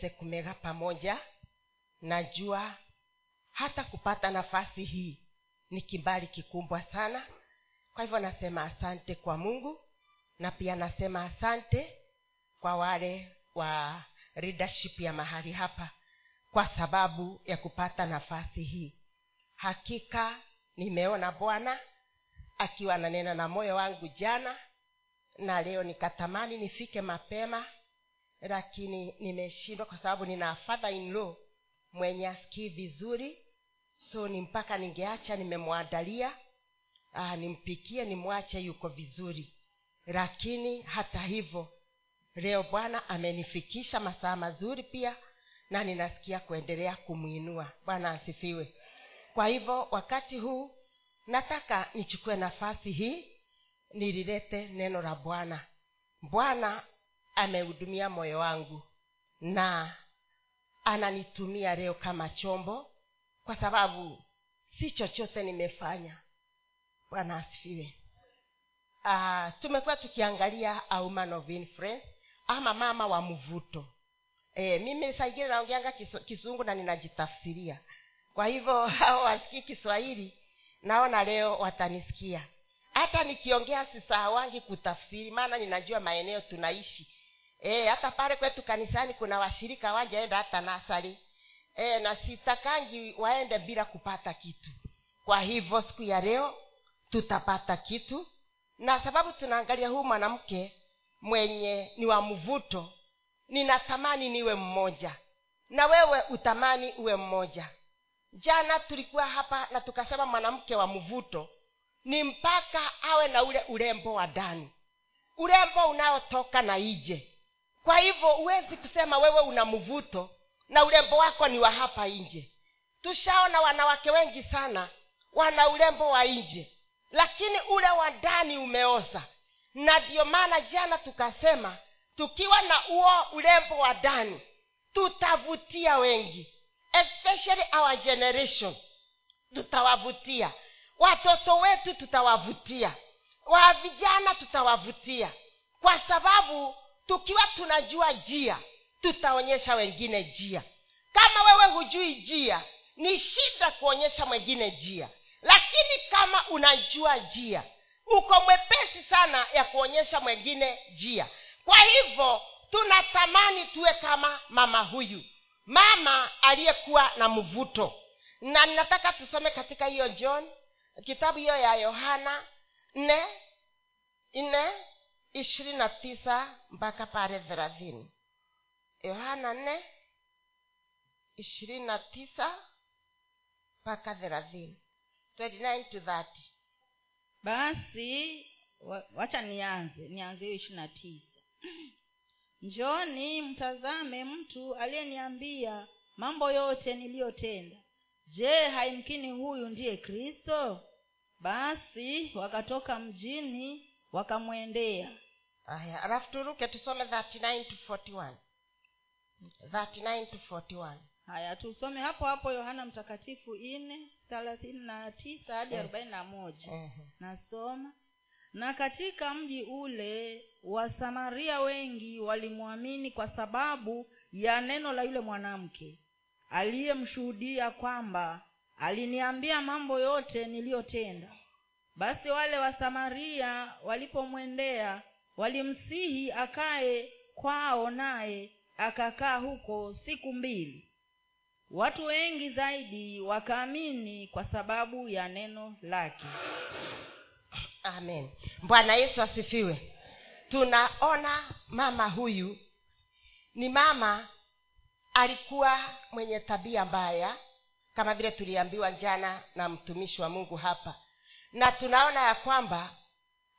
tuweze kumega pamoja. Najua hata kupata nafasi hii ni kibali kikumbwa sana. Kwa hivyo nasema asante kwa mungu na pia nasema asante kwa wale wa leadership ya mahali hapa kwa sababu ya kupata nafasi hii. Hakika nimeona bwana akiwa ananena na moyo wangu jana na leo nikatamani nifike mapema lakini nimeshindwa kwa sababu nina father in law mwenye asikii vizuri. So ni mpaka ningeacha nimemwandalia. Ah, nimpikie nimwache yuko vizuri. Lakini hata hivyo leo bwana amenifikisha masaa mazuri pia na ninasikia kuendelea kumwinua bwana asifiwe. Kwa hivyo wakati huu nataka nichukue nafasi hii nililete neno la bwana. Bwana amehudumia moyo wangu na ananitumia leo kama chombo kwa sababu si chochote nimefanya. Bwana asifiwe. Uh, tumekuwa tukiangalia a woman of influence ama mama wa mvuto. E, mimi saingine naongeanga kizungu na ninajitafsiria. Kwa hivyo hao wasikii kiswahili naona leo watanisikia. Hata nikiongea sisahawangi kutafsiri maana ninajua maeneo tunaishi e, hata pale kwetu kanisani kuna washirika wajaenda hata nasari. E, na sitakangi waende bila kupata kitu. Kwa hivyo siku ya leo tutapata kitu. Na sababu tunaangalia huu mwanamke mwenye ni wa mvuto ninatamani niwe mmoja. Na wewe utamani uwe mmoja. Jana tulikuwa hapa na tukasema mwanamke wa mvuto ni mpaka awe na ule urembo wa ndani. Urembo unaotoka na ije kwa hivyo huwezi kusema wewe una mvuto na urembo wako ni wa hapa nje. Tushaona wanawake wengi sana wana urembo wa nje lakini ule wa ndani umeoza. Na ndiyo maana jana tukasema tukiwa na uo urembo wa ndani tutavutia wengi. Especially our generation tutawavutia. Watoto wetu tutawavutia. Wa vijana tutawavutia. Kwa sababu tukiwa tunajua jia tutaonyesha wengine jia kama wewe hujui jia ni shida kuonyesha mwengine jia lakini kama unajua njia uko mwepesi sana ya kuonyesha mwengine jia kwa hivyo tunatamani tuwe kama mama huyu. Mama aliyekuwa na mvuto. Na ninataka tusome katika hiyo john kitabu hiyo ya yohana nne nne ishirini na tisa mpaka pale thelathini. Yohana nne ishirini na tisa mpaka thelathini. To 30 basi wa- wacha nianze nianze hiyo ishirini na tisa njoni mtazame mtu aliyeniambia mambo yote niliyotenda. Je haimkini huyu ndiye kristo? Basi wakatoka mjini wakamwendea. Aya alafu turuke tusome 39 to 41 39 to 41 haya tusome hapo hapo yohana mtakatifu nne thelathini na tisa hadi Eh. arobaini na moja. Ehe. nasoma na katika mji ule wasamaria wengi walimwamini kwa sababu ya neno la yule mwanamke. Aliyemshuhudia kwamba aliniambia mambo yote niliyotenda basi wale wa samaria walipomwendea walimsihi akae kwao naye akakaa huko siku mbili. Watu wengi zaidi wakaamini kwa sababu ya neno lake. Amen. Bwana yesu asifiwe. Tunaona mama huyu. Ni mama alikuwa mwenye tabia mbaya kama vile tuliambiwa jana na mtumishi wa mungu hapa na tunaona ya kwamba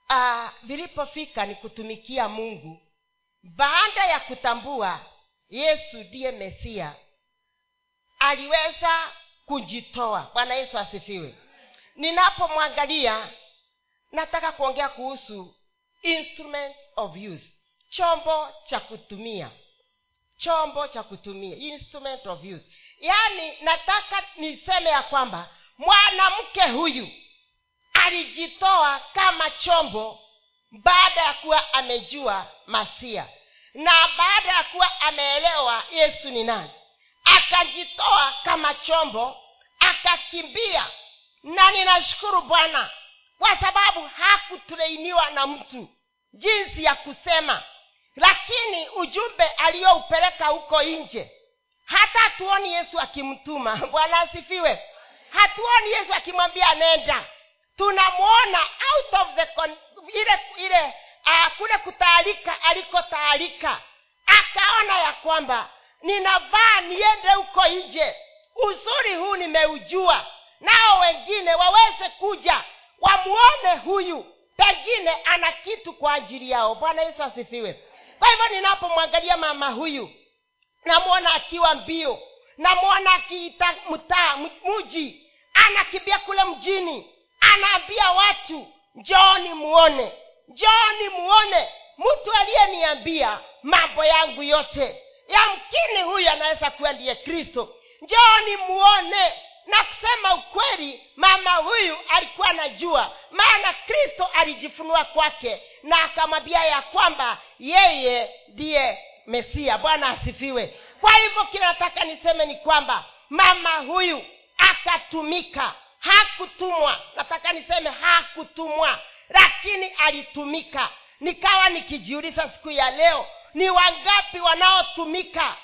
uh, vilipofika ni kutumikia mungu. Baada ya kutambua yesu ndiye mesia aliweza kujitoa. Bwana yesu asifiwe. Ninapomwangalia nataka kuongea kuhusu instrument of use. Chombo cha kutumia. Chombo cha kutumia. Instrument of use. Yaani nataka niseme ya kwamba mwanamke huyu alijitoa kama chombo baada ya kuwa amejua masia. Na baada ya kuwa ameelewa yesu ni nani akajitoa kama chombo akakimbia. Na ninashukuru bwana kwa sababu hakutreiniwa na mtu jinsi ya kusema lakini ujumbe aliyoupeleka huko nje hata hatuoni yesu akimtuma. Bwana asifiwe. Hatuoni yesu akimwambia nenda tunamwona out of the con- ile ile uh, kule kutaalika alikotaalika. Akaona ya kwamba ninavaa niende huko nje. Uzuri huu nimeujua. Nao wengine waweze kuja wamuone huyu. Pengine ana kitu kwa ajili yao. Bwana yesu asifiwe. Kwa hivyo ninapomwangalia mama huyu namwona akiwa mbio namwona akiita mtaa muji anakimbia kule mjini anaambia watu njooni muone njooni muone. Mtu aliyeniambia mambo yangu yote yamkini huyu anaweza kuwa ndiye kristo. Njooni muone. Na kusema ukweli mama huyu alikuwa anajua maana kristo alijifunua kwake na akamwambia ya kwamba yeye ndiye mesia. Bwana asifiwe. Kwa hivyo kinataka niseme ni kwamba mama huyu akatumika hakutumwa. Nataka niseme hakutumwa. Lakini alitumika. Nikawa nikijiuliza siku ya leo ni wangapi wanaotumika?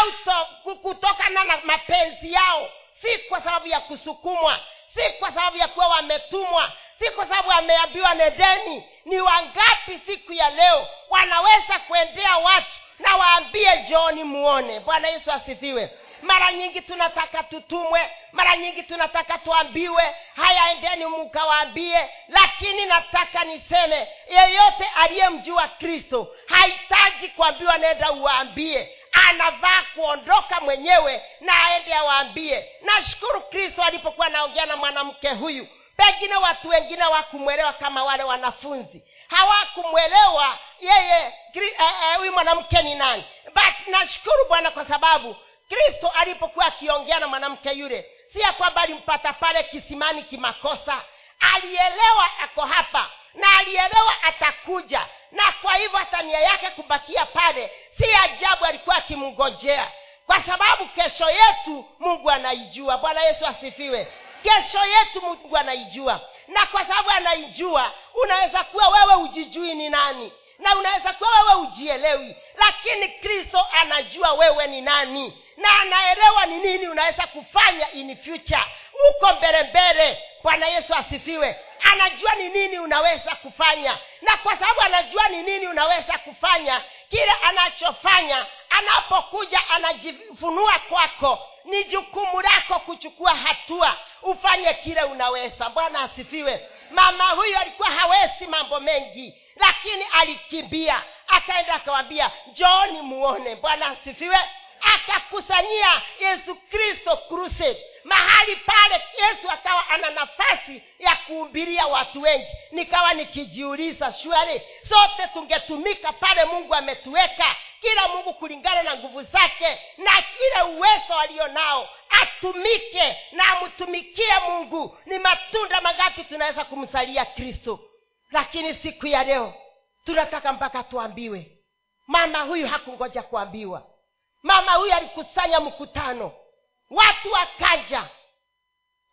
Auto kutokana na mapenzi yao. Si kwa sababu ya kusukumwa. Si kwa sababu ya kuwa wametumwa. Si kwa sababu wameambiwa nedeni ni wangapi siku ya leo wanaweza kuendea watu? Na waambie jooni muone. Bwana yesu asifiwe mara nyingi tunataka tutumwe mara nyingi tunataka tuambiwe. Haya endeni mkawaambie lakini nataka niseme yeyote aliyemjua kristo hahitaji kuambiwa nenda uwaambie. Anavaa kuondoka mwenyewe na aende awaambie. Nashukuru kristo alipokuwa anaongea na mwanamke huyu. Pengine watu wengine hawakumwelewa kama wale wanafunzi. Hawakumwelewa yeye huyu uh, uh, mwanamke ni nani. But nashukuru bwana kwa sababu kristo alipokuwa akiongea na mwanamke yule si ya kwamba alimpata pale kisimani kimakosa. Alielewa ako hapa na alielewa atakuja na kwa hivyo hata nia yake kubakia pale si ajabu alikuwa akimngojea. Kwa sababu kesho yetu mungu anaijua. Bwana yesu asifiwe. Kesho yetu mungu anaijua. Na kwa sababu anaijua unaweza kuwa wewe ujijui ni nani na unaweza kuwa wewe ujielewi. Lakini kristo anajua wewe ni nani na anaelewa ni nini unaweza kufanya in future. Uko mbele mbele. Bwana yesu asifiwe. Anajua ni nini unaweza kufanya. Na kwa sababu anajua ni nini unaweza kufanya kile anachofanya anapokuja anajifunua kwako ni jukumu lako kuchukua hatua. Ufanye kile unaweza. Bwana asifiwe. Mama huyu alikuwa hawezi mambo mengi lakini alikimbia. Akaenda akawambia njooni muone. Bwana asifiwe akakusanyia yesu kristo crusade. Mahali pale yesu akawa ana nafasi ya kuhubiria watu wengi. Nikawa nikijiuliza shwari sote tungetumika pale mungu ametuweka kila mungu kulingana na nguvu zake na kile uwezo alio nao atumike na amtumikie mungu. Ni matunda mangapi tunaweza kumsalia kristo? Lakini siku ya leo tunataka mpaka tuambiwe. Mama huyu hakungoja kuambiwa mama huyu alikusanya mkutano. Watu wakaja.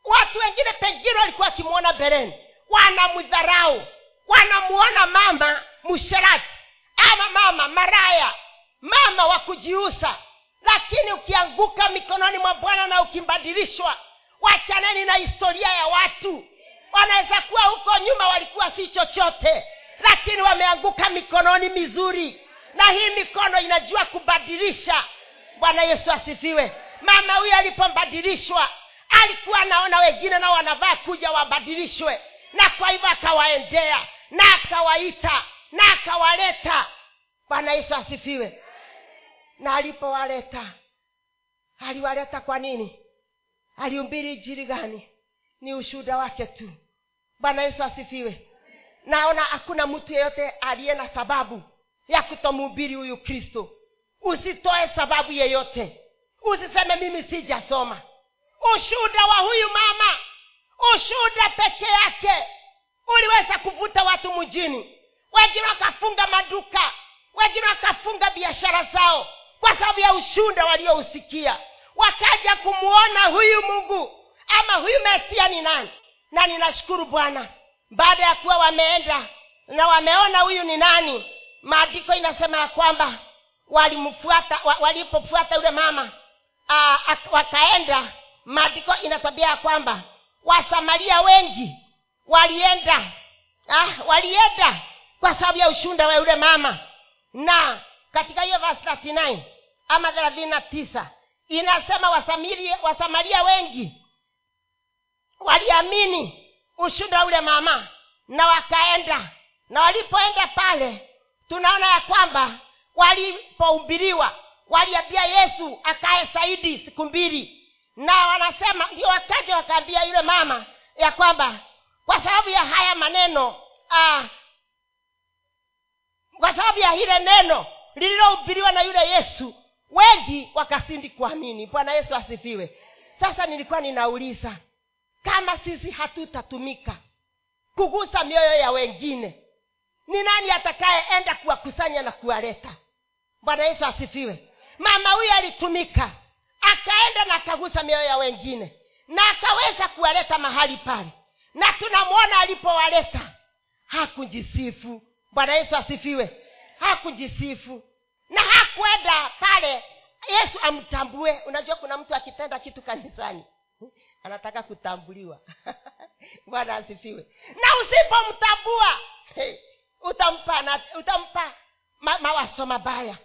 Watu wengine pengine walikuwa wakimwona bereni wanamdharau. Wanamuona mama msherati ama mama maraya. Mama wa kujiusa lakini ukianguka mikononi mwa bwana na ukimbadilishwa wachaneni na historia ya watu. Wanaweza kuwa huko nyuma walikuwa si chochote lakini wameanguka mikononi mizuri. Na hii mikono inajua kubadilisha bwana yesu asifiwe. Mama huyo alipombadilishwa alikuwa anaona wengine nao wanavaa kuja wabadilishwe na kwa hivyo akawaendea na akawaita na akawaleta. Bwana yesu asifiwe. Na alipowaleta aliwaleta kwa nini? Aliumbiri ijiri gani? Ni ushuhuda wake tu. Bwana yesu asifiwe. Naona hakuna mtu yeyote aliye na sababu ya kutomhubiri huyu kristo usitoe sababu yeyote. Usiseme mimi sijasoma. Ushuda wa huyu mama. Ushuda peke yake. Uliweza kuvuta watu mjini wengine wakafunga maduka. Wengine wakafunga biashara zao kwa sababu ya ushunda waliousikia. Wakaja kumwona huyu mungu. Ama huyu mesia ni nani? Na ninashukuru bwana. Baada ya kuwa wameenda na wameona huyu ni nani maandiko inasema ya kwamba walimfuata walipofuata yule mama wakaenda. Maandiko inatwambia ya kwamba wasamaria wengi walienda ah, walienda kwa sababu ya ushunda wa yule mama. Na katika hiyo verse 39 ama thelathini na tisa inasema wasamaria, wasamaria wengi waliamini ushunda wa yule mama na wakaenda. Na walipoenda pale tunaona ya kwamba walipohubiriwa waliambia yesu akae zaidi siku mbili. Na wanasema ndio wakaja wakaambia yule mama ya kwamba kwa sababu ya haya maneno aa, kwa sababu ya hile neno lililohubiriwa na yule yesu wengi wakasindi kuamini. Bwana yesu asifiwe. Sasa nilikuwa ninauliza kama sisi hatutatumika kugusa mioyo ya wengine ni nani atakayeenda kuwakusanya na kuwaleta bwana yesu asifiwe. Mama huyo alitumika akaenda na akagusa mioyo ya wengine na akaweza kuwaleta mahali pale. Na tunamwona alipowaleta. Hakujisifu. Bwana yesu asifiwe. Hakujisifu. Na hakuenda pale yesu amtambue. Unajua kuna mtu akitenda kitu kanisani anataka kutambuliwa. Bwana asifiwe. Na usipomtambua hey, utampa utampa ma, mawaso mabaya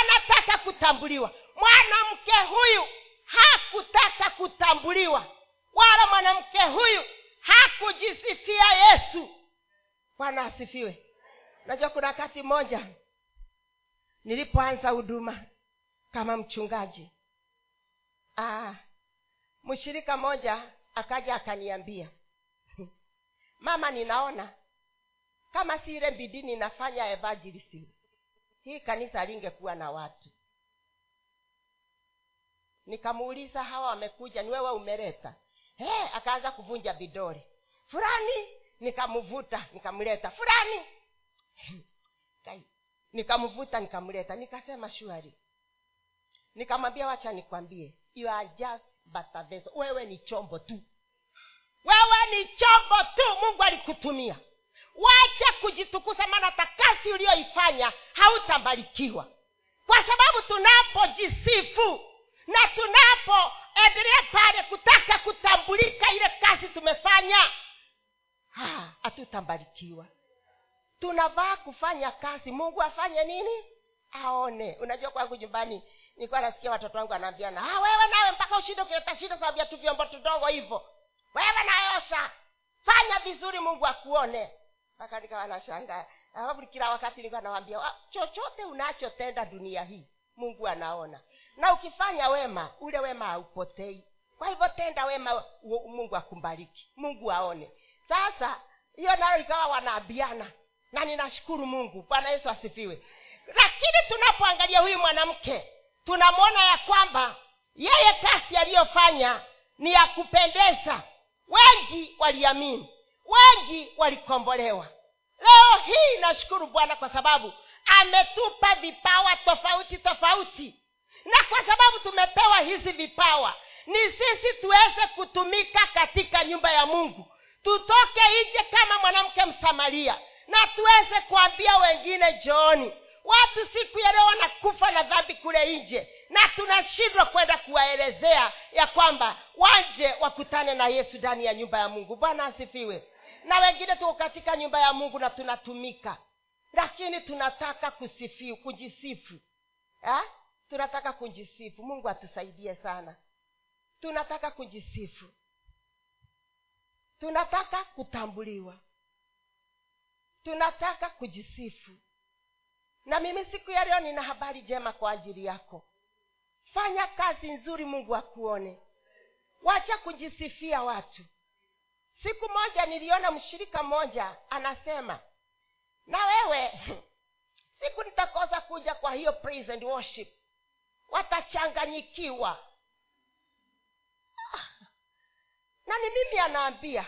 anataka kutambuliwa. Mwanamke huyu hakutaka kutambuliwa wala mwanamke huyu hakujisifia yesu. Bwana asifiwe. Najua kuna wakati mmoja nilipoanza huduma kama mchungaji Aa, mshirika moja akaja akaniambia mama ninaona kama si ile bidii ninafanya evangelism hii kanisa lingekuwa na watu. Nikamuuliza hawa wamekuja ni wewe umeleta? Hey, akaanza kuvunja vidole. Fulani! Nikamvuta nikamleta. Fulani! Nikamvuta nikamleta. Nikasema shuari nikamwambia wacha nikwambie. You wewe ni chombo tu. Wewe ni chombo tu. Mungu alikutumia wacha kujitukuza maana takasi uliyoifanya hautabarikiwa. Kwa sababu tunapojisifu na tunapoendelea pale kutaka kutambulika ile kazi tumefanya ha, hatutabarikiwa. Tunavaa kufanya kazi mungu afanye nini? Aone. Unajua kwangu nyumbani nilikuwa nasikia watoto wangu wanaambiana ah, wewe nawe mpaka ushinde ukileta shida sababu ya tu vyombo tudogo hivyo. Wewe naosha. Fanya vizuri mungu akuone mpaka nikawa nashangaa sababu kila wakati nilikuwa nawambia "Ah, chochote unachotenda dunia hii mungu anaona. Na ukifanya wema ule wema haupotei. Kwa hivyo tenda wema mungu akumbariki mungu aone. Sasa hiyo nayo ikawa wanaambiana na ninashukuru mungu. Bwana yesu asifiwe. Lakini tunapoangalia huyu mwanamke tunamwona ya kwamba yeye kazi aliyofanya ni ya kupendeza. Wengi waliamini wengi walikombolewa. Leo hii nashukuru bwana kwa sababu ametupa vipawa tofauti tofauti. Na kwa sababu tumepewa hizi vipawa ni sisi tuweze kutumika katika nyumba ya mungu. Tutoke nje kama mwanamke msamaria na tuweze kuambia wengine jooni. Watu siku ya leo wanakufa na dhambi kule nje na tunashindwa kwenda kuwaelezea ya kwamba waje wakutane na yesu ndani ya nyumba ya mungu. Bwana asifiwe na wengine tuko katika nyumba ya mungu na tunatumika. Lakini tunataka kusifiu kujisifu. Eh? tunataka kujisifu. Mungu atusaidie sana. Tunataka kujisifu. Tunataka kutambuliwa. Tunataka kujisifu. Na mimi siku ya leo nina habari njema kwa ajili yako. Fanya kazi nzuri mungu akuone. Wacha kujisifia watu siku moja niliona mshirika mmoja anasema na wewe siku nitakosa kuja kwa hiyo praise and worship. Watachanganyikiwa. Ah, na ni mimi anaambia?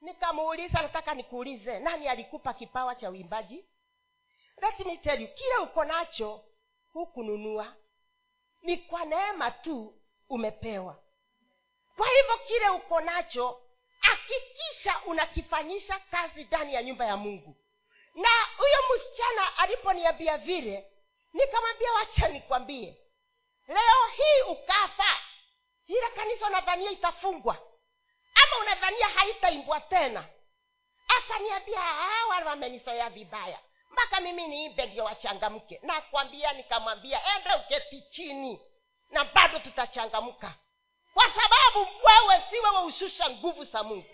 Nikamuuliza nataka nikuulize nani alikupa kipawa cha uimbaji? Let me tell you kile uko nacho hukununua. Ni kwa neema tu umepewa. Kwa hivyo kile uko nacho hakikisha unakifanyisha kazi ndani ya nyumba ya mungu. Na huyo msichana aliponiambia vile nikamwambia wacha nikwambie. Leo hii ukafa ile kanisa unadhania itafungwa ama unadhania haitaimbwa tena? Akaniambia hawa wamenisoea vibaya. Mpaka mimi niimbe ndio wachangamke. Nakwambia nikamwambia enda uketi chini na bado tutachangamka kwa sababu wewe si wewe ushusha nguvu za mungu.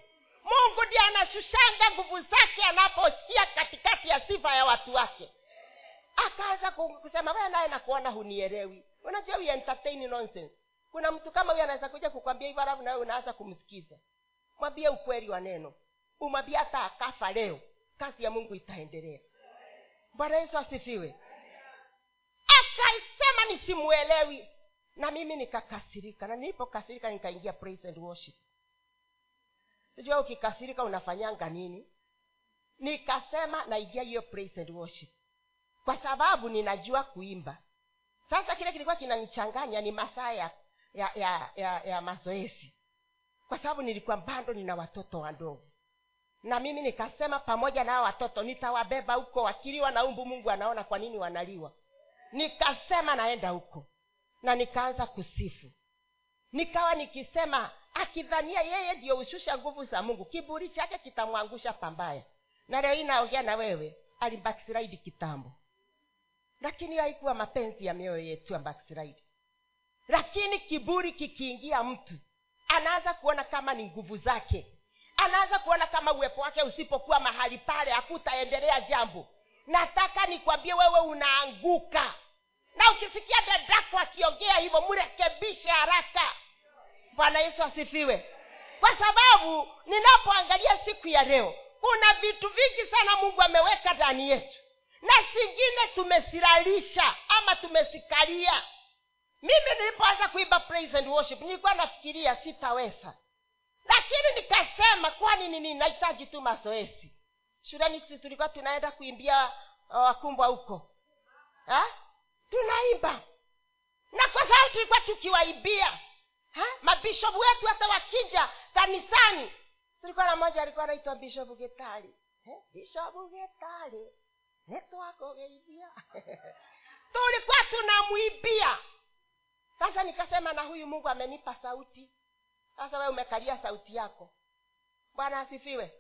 Mungu ndiye anashushanga nguvu zake anaposikia katikati ya sifa ya watu wake. Akaanza ku- kusema wee naye nakuona hunielewi. Unajua entertain nonsense. Kuna mtu kama huyo anaweza kuja kukwambia hivyo alafu nawe unaanza kumsikiza. Mwambie ukweli wa neno. Umwambie hata akafa leo kazi ya mungu itaendelea. Bwana yesu asifiwe. Akaisema nisimuelewi na mimi nikakasirika na nilipokasirika nikaingia praise and worship. Sijua ukikasirika unafanyanga nini? Nikasema naingia hiyo praise and worship. Kwa sababu ninajua kuimba. Sasa kile kilikuwa kinanichanganya ni masaa ya ya ya, ya, ya mazoezi. Kwa sababu nilikuwa bado nina watoto wadogo. Na mimi nikasema pamoja na watoto nitawabeba huko wakiliwa na umbu mungu anaona kwa nini wanaliwa. Nikasema naenda huko na nikaanza kusifu. Nikawa nikisema akidhania yeye ndiyo hushusha nguvu za mungu kiburi chake kitamwangusha pambaya. Na leo hii naongea na wewe alimbaksiraidi kitambo. Lakini haikuwa mapenzi ya mioyo yetu ya baksiraidi lakini kiburi kikiingia mtu anaanza kuona kama ni nguvu zake. Anaanza kuona kama uwepo wake usipokuwa mahali pale hakutaendelea jambo. Nataka nikwambie wewe unaanguka na ukisikia dadako akiongea hivyo mrekebishe haraka. Bwana yesu asifiwe. Kwa sababu ninapoangalia siku ya leo kuna vitu vingi sana mungu ameweka ndani yetu. Na zingine tumesiralisha ama tumesikalia mimi nilipoanza kuimba praise and worship nilikuwa nafikiria sitaweza. Lakini nikasema kwani nini nahitaji tu mazoezi? Shuleni tulikuwa tunaenda kuimbia uh, wakumbwa huko? Tunaimba na kwa sababu tulikuwa tukiwaibia. Ha? mabishopu wetu hata wakija kanisani. Tulikuwa na moja alikuwa anaitwa bishopu getari Eh, bishopu getari netwakogeithia tulikuwa tunamwibia. Sasa nikasema na huyu mungu amenipa sauti. Sasa we umekalia sauti yako. Bwana asifiwe.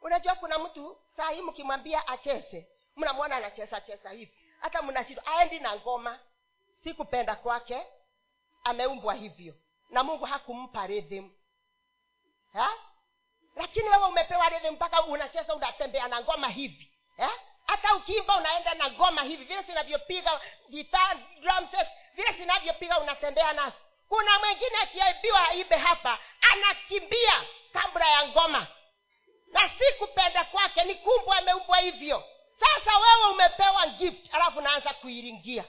Unajua kuna mtu saa hii mkimwambia acheze mnamwona anacheza cheza hivi hata mnashindwa aendi na ngoma. Si kupenda kwake ameumbwa hivyo. Na mungu hakumpa rhythm. Ha? lakini wewe umepewa rhythm mpaka unacheza unatembea na ngoma hivi. Hata ukiimba unaenda na ngoma hivi. Vile zinavyopiga gitaa vile zinavyopiga unatembea nazo. Kuna mwingine akiaibiwa aibe hapa anakimbia kabla ya ngoma. Na si kupenda kwake ni kumbwa ameumbwa hivyo sasa wewe umepewa gift alafu unaanza kuiringia.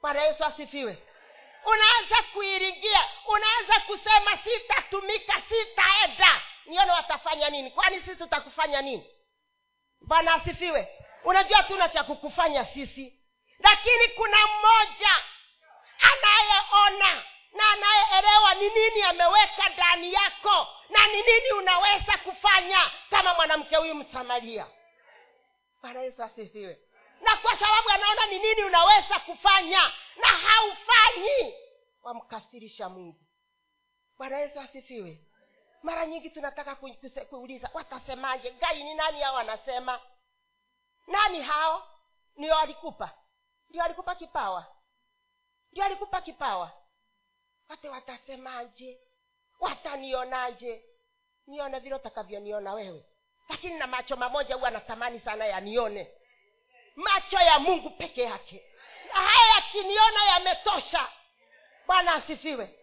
Bwana yesu asifiwe. Unaanza kuiringia unaanza kusema sitatumika sitaenda. Nione watafanya nini? Kwani sisi tutakufanya nini? Bwana asifiwe. Unajua tuna cha kukufanya sisi. Lakini kuna mmoja anayeona na anayeelewa ni nini ameweka ndani yako na ni nini unaweza kufanya kama mwanamke huyu msamaria bwana yesu asifiwe. Na kwa sababu anaona ni nini unaweza kufanya na haufanyi wamkasirisha mungu. Bwana yesu asifiwe. Mara nyingi tunataka kuuliza watasemaje? Gai ni nani hao wanasema? Nani hao? Ndio alikupa. Ndio alikupa kipawa. Ndio alikupa kipawa. Wate watasemaje? Watanionaje? Nione vile utakavyoniona wewe lakini na macho mamoja huwa natamani sana yanione. Macho ya mungu peke yake. Na haya yakiniona yametosha. Bwana asifiwe.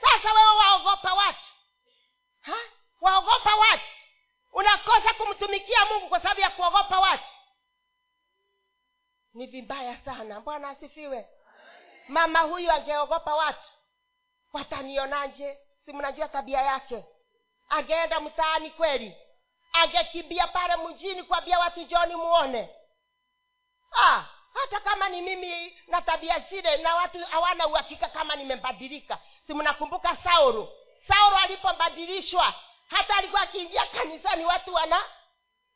Sasa wewe waogopa watu? Ha? waogopa watu? Unakosa kumtumikia mungu kwa sababu ya kuogopa watu? Ni vibaya sana. Bwana asifiwe. Mama huyu angeogopa watu watanionaje? Si mnajua tabia yake? Angeenda mtaani kweli angekimbia pale mjini kuambia watu joni muone. Ah, hata kama ni mimi na tabia zile na watu hawana uhakika kama nimebadilika. Si mnakumbuka sauro sauro alipobadilishwa hata alikuwa akiingia kanisani watu wana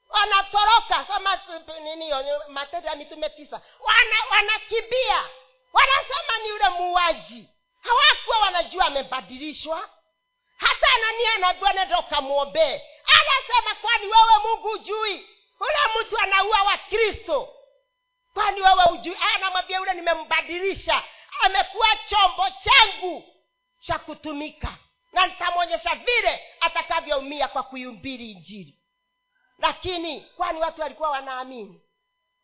wanatoroka kama nini matendo ya mitume tisa. Wana wanakimbia. Wanasema ni yule muuaji. Hawakuwa wanajua amebadilishwa. Hata anania anaambiwa nenda anasema kwani wewe mungu ujui ule mtu anaua wa kristo kwani wewe ujui anamwambia yule nimembadilisha. Amekuwa chombo changu cha kutumika. Na nitamwonyesha vile atakavyoumia kwa kuiumbiri injili. Lakini kwani watu walikuwa wanaamini?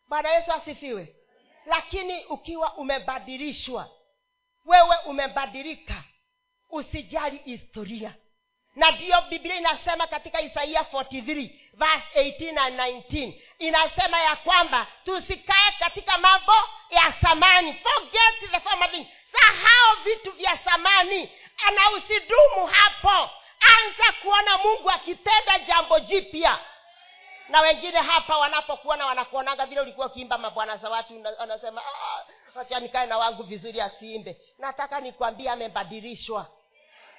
Bwana yesu asifiwe. Lakini ukiwa umebadilishwa wewe umebadilika usijali historia na ndiyo biblia inasema katika isaia 43 verse 18 na 19 inasema ya kwamba tusikae katika mambo ya samani forget the thing sahau vitu vya samani na usidumu hapo. Anza kuona mungu akitenda jambo jipya. Na wengine hapa wanapokuona wanakuonanga vile ulikuwa ukiimba mabwana za watu wanasema wacha nikae na wangu vizuri asiimbe nataka nikwambie amebadilishwa.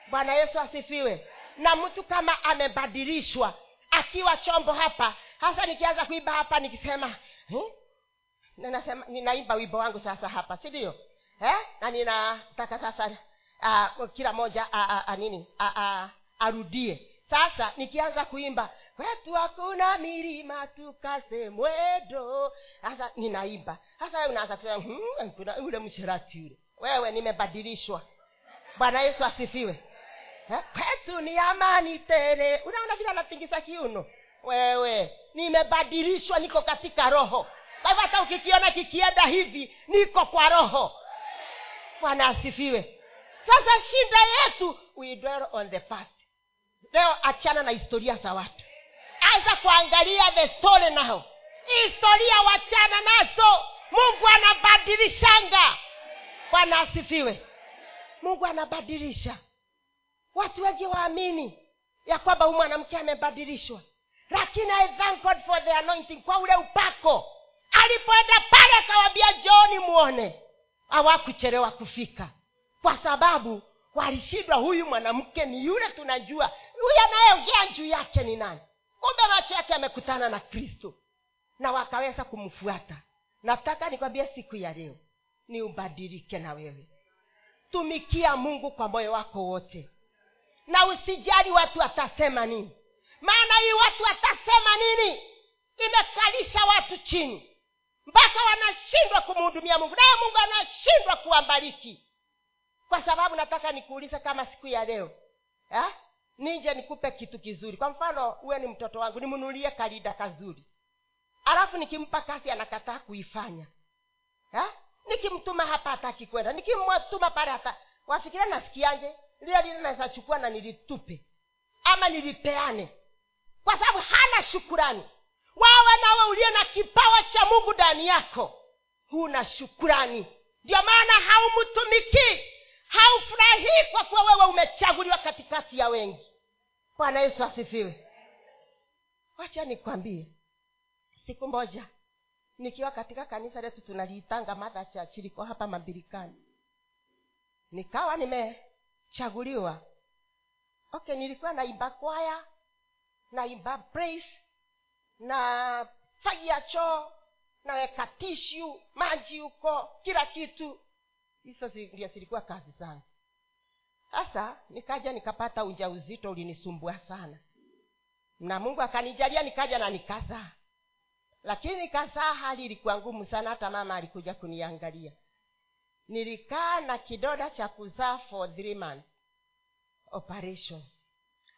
Bwana yesu asifiwe na mtu kama amebadilishwa akiwa chombo hapa hasa nikianza kuimba hapa nikisema ninasema ninaimba wimbo wangu sasa hapa si ndio? Eh? na ninataka sasa uh, kila moja uh, uh, nini? Uh, uh, arudie. Sasa nikianza kuimba kwetu hakuna milima tukase mwedo sasa ninaimba. Sasa unaanza hmm, kuna ule msherati yule. Wewe nimebadilishwa. Bwana yesu asifiwe kwetu ni amani tele. Unaona vile anatingisa kiuno? Wewe nimebadilishwa niko katika roho. Kwa hivyo hata ukikiona kikienda hivi niko kwa roho. Bwana asifiwe. Sasa shida yetu on the past. Leo achana na historia za watu. Anza kuangalia the story nao historia wachana nazo. Mungu anabadilishanga. Bwana asifiwe. Mungu anabadilisha watu wengi waamini ya kwamba huyu mwanamke amebadilishwa. Lakini i thank god for the anointing kwa ule upako. Alipoenda pale akawambia jooni mwone hawakuchelewa kufika. Kwa sababu walishindwa huyu mwanamke ni yule tunajua. Huyu anayeongea juu yake ni nani? Kumbe macho yake amekutana na kristo. Na wakaweza kumfuata. Nataka nikwambie siku ya leo ni ubadilike na wewe. Tumikia mungu kwa moyo wako wote na usijali watu watasema nini. Maana hii watu watasema nini? Imekalisha watu chini. Mpaka wanashindwa kumhudumia mungu. Naye mungu anashindwa kuwambariki kwa sababu nataka nikuulize kama siku ya leo ha? nije nikupe kitu kizuri. Kwa mfano uwe ni mtoto wangu nimnunulie kalida kazuri. Alafu nikimpa kazi anakataa kuifanya. Ha? nikimtuma hapa hataki kwenda. Nikimtuma pale hata wafikiria nasikianje lile lile nawezachukua na nilitupe? Ama nilipeane? Kwa sababu hana shukurani. Wawe nawe uliye na kipawa cha mungu ndani yako huna shukurani. Ndio maana haumtumikii haufurahii kwa kuwa wewe umechaguliwa katikati ya wengi. Bwana yesu asifiwe. Wacha nikwambie siku moja nikiwa katika kanisa letu tunaliitanga madha church liko hapa mambirikani nikawa nimechaguliwa okay nilikuwa naimba kwaya naimba praise na fagia choo naweka tishu maji huko kila kitu. Hizo ndio zilikuwa kazi zangu. Sasa nikaja nikapata uja uzito ulinisumbua sana. Na mungu akanijalia nikaja na nikazaa lakini nikazaa hali ilikuwa ngumu sana hata mama alikuja kuniangalia nilikaa na kidoda cha kuzaa for three months. Operation.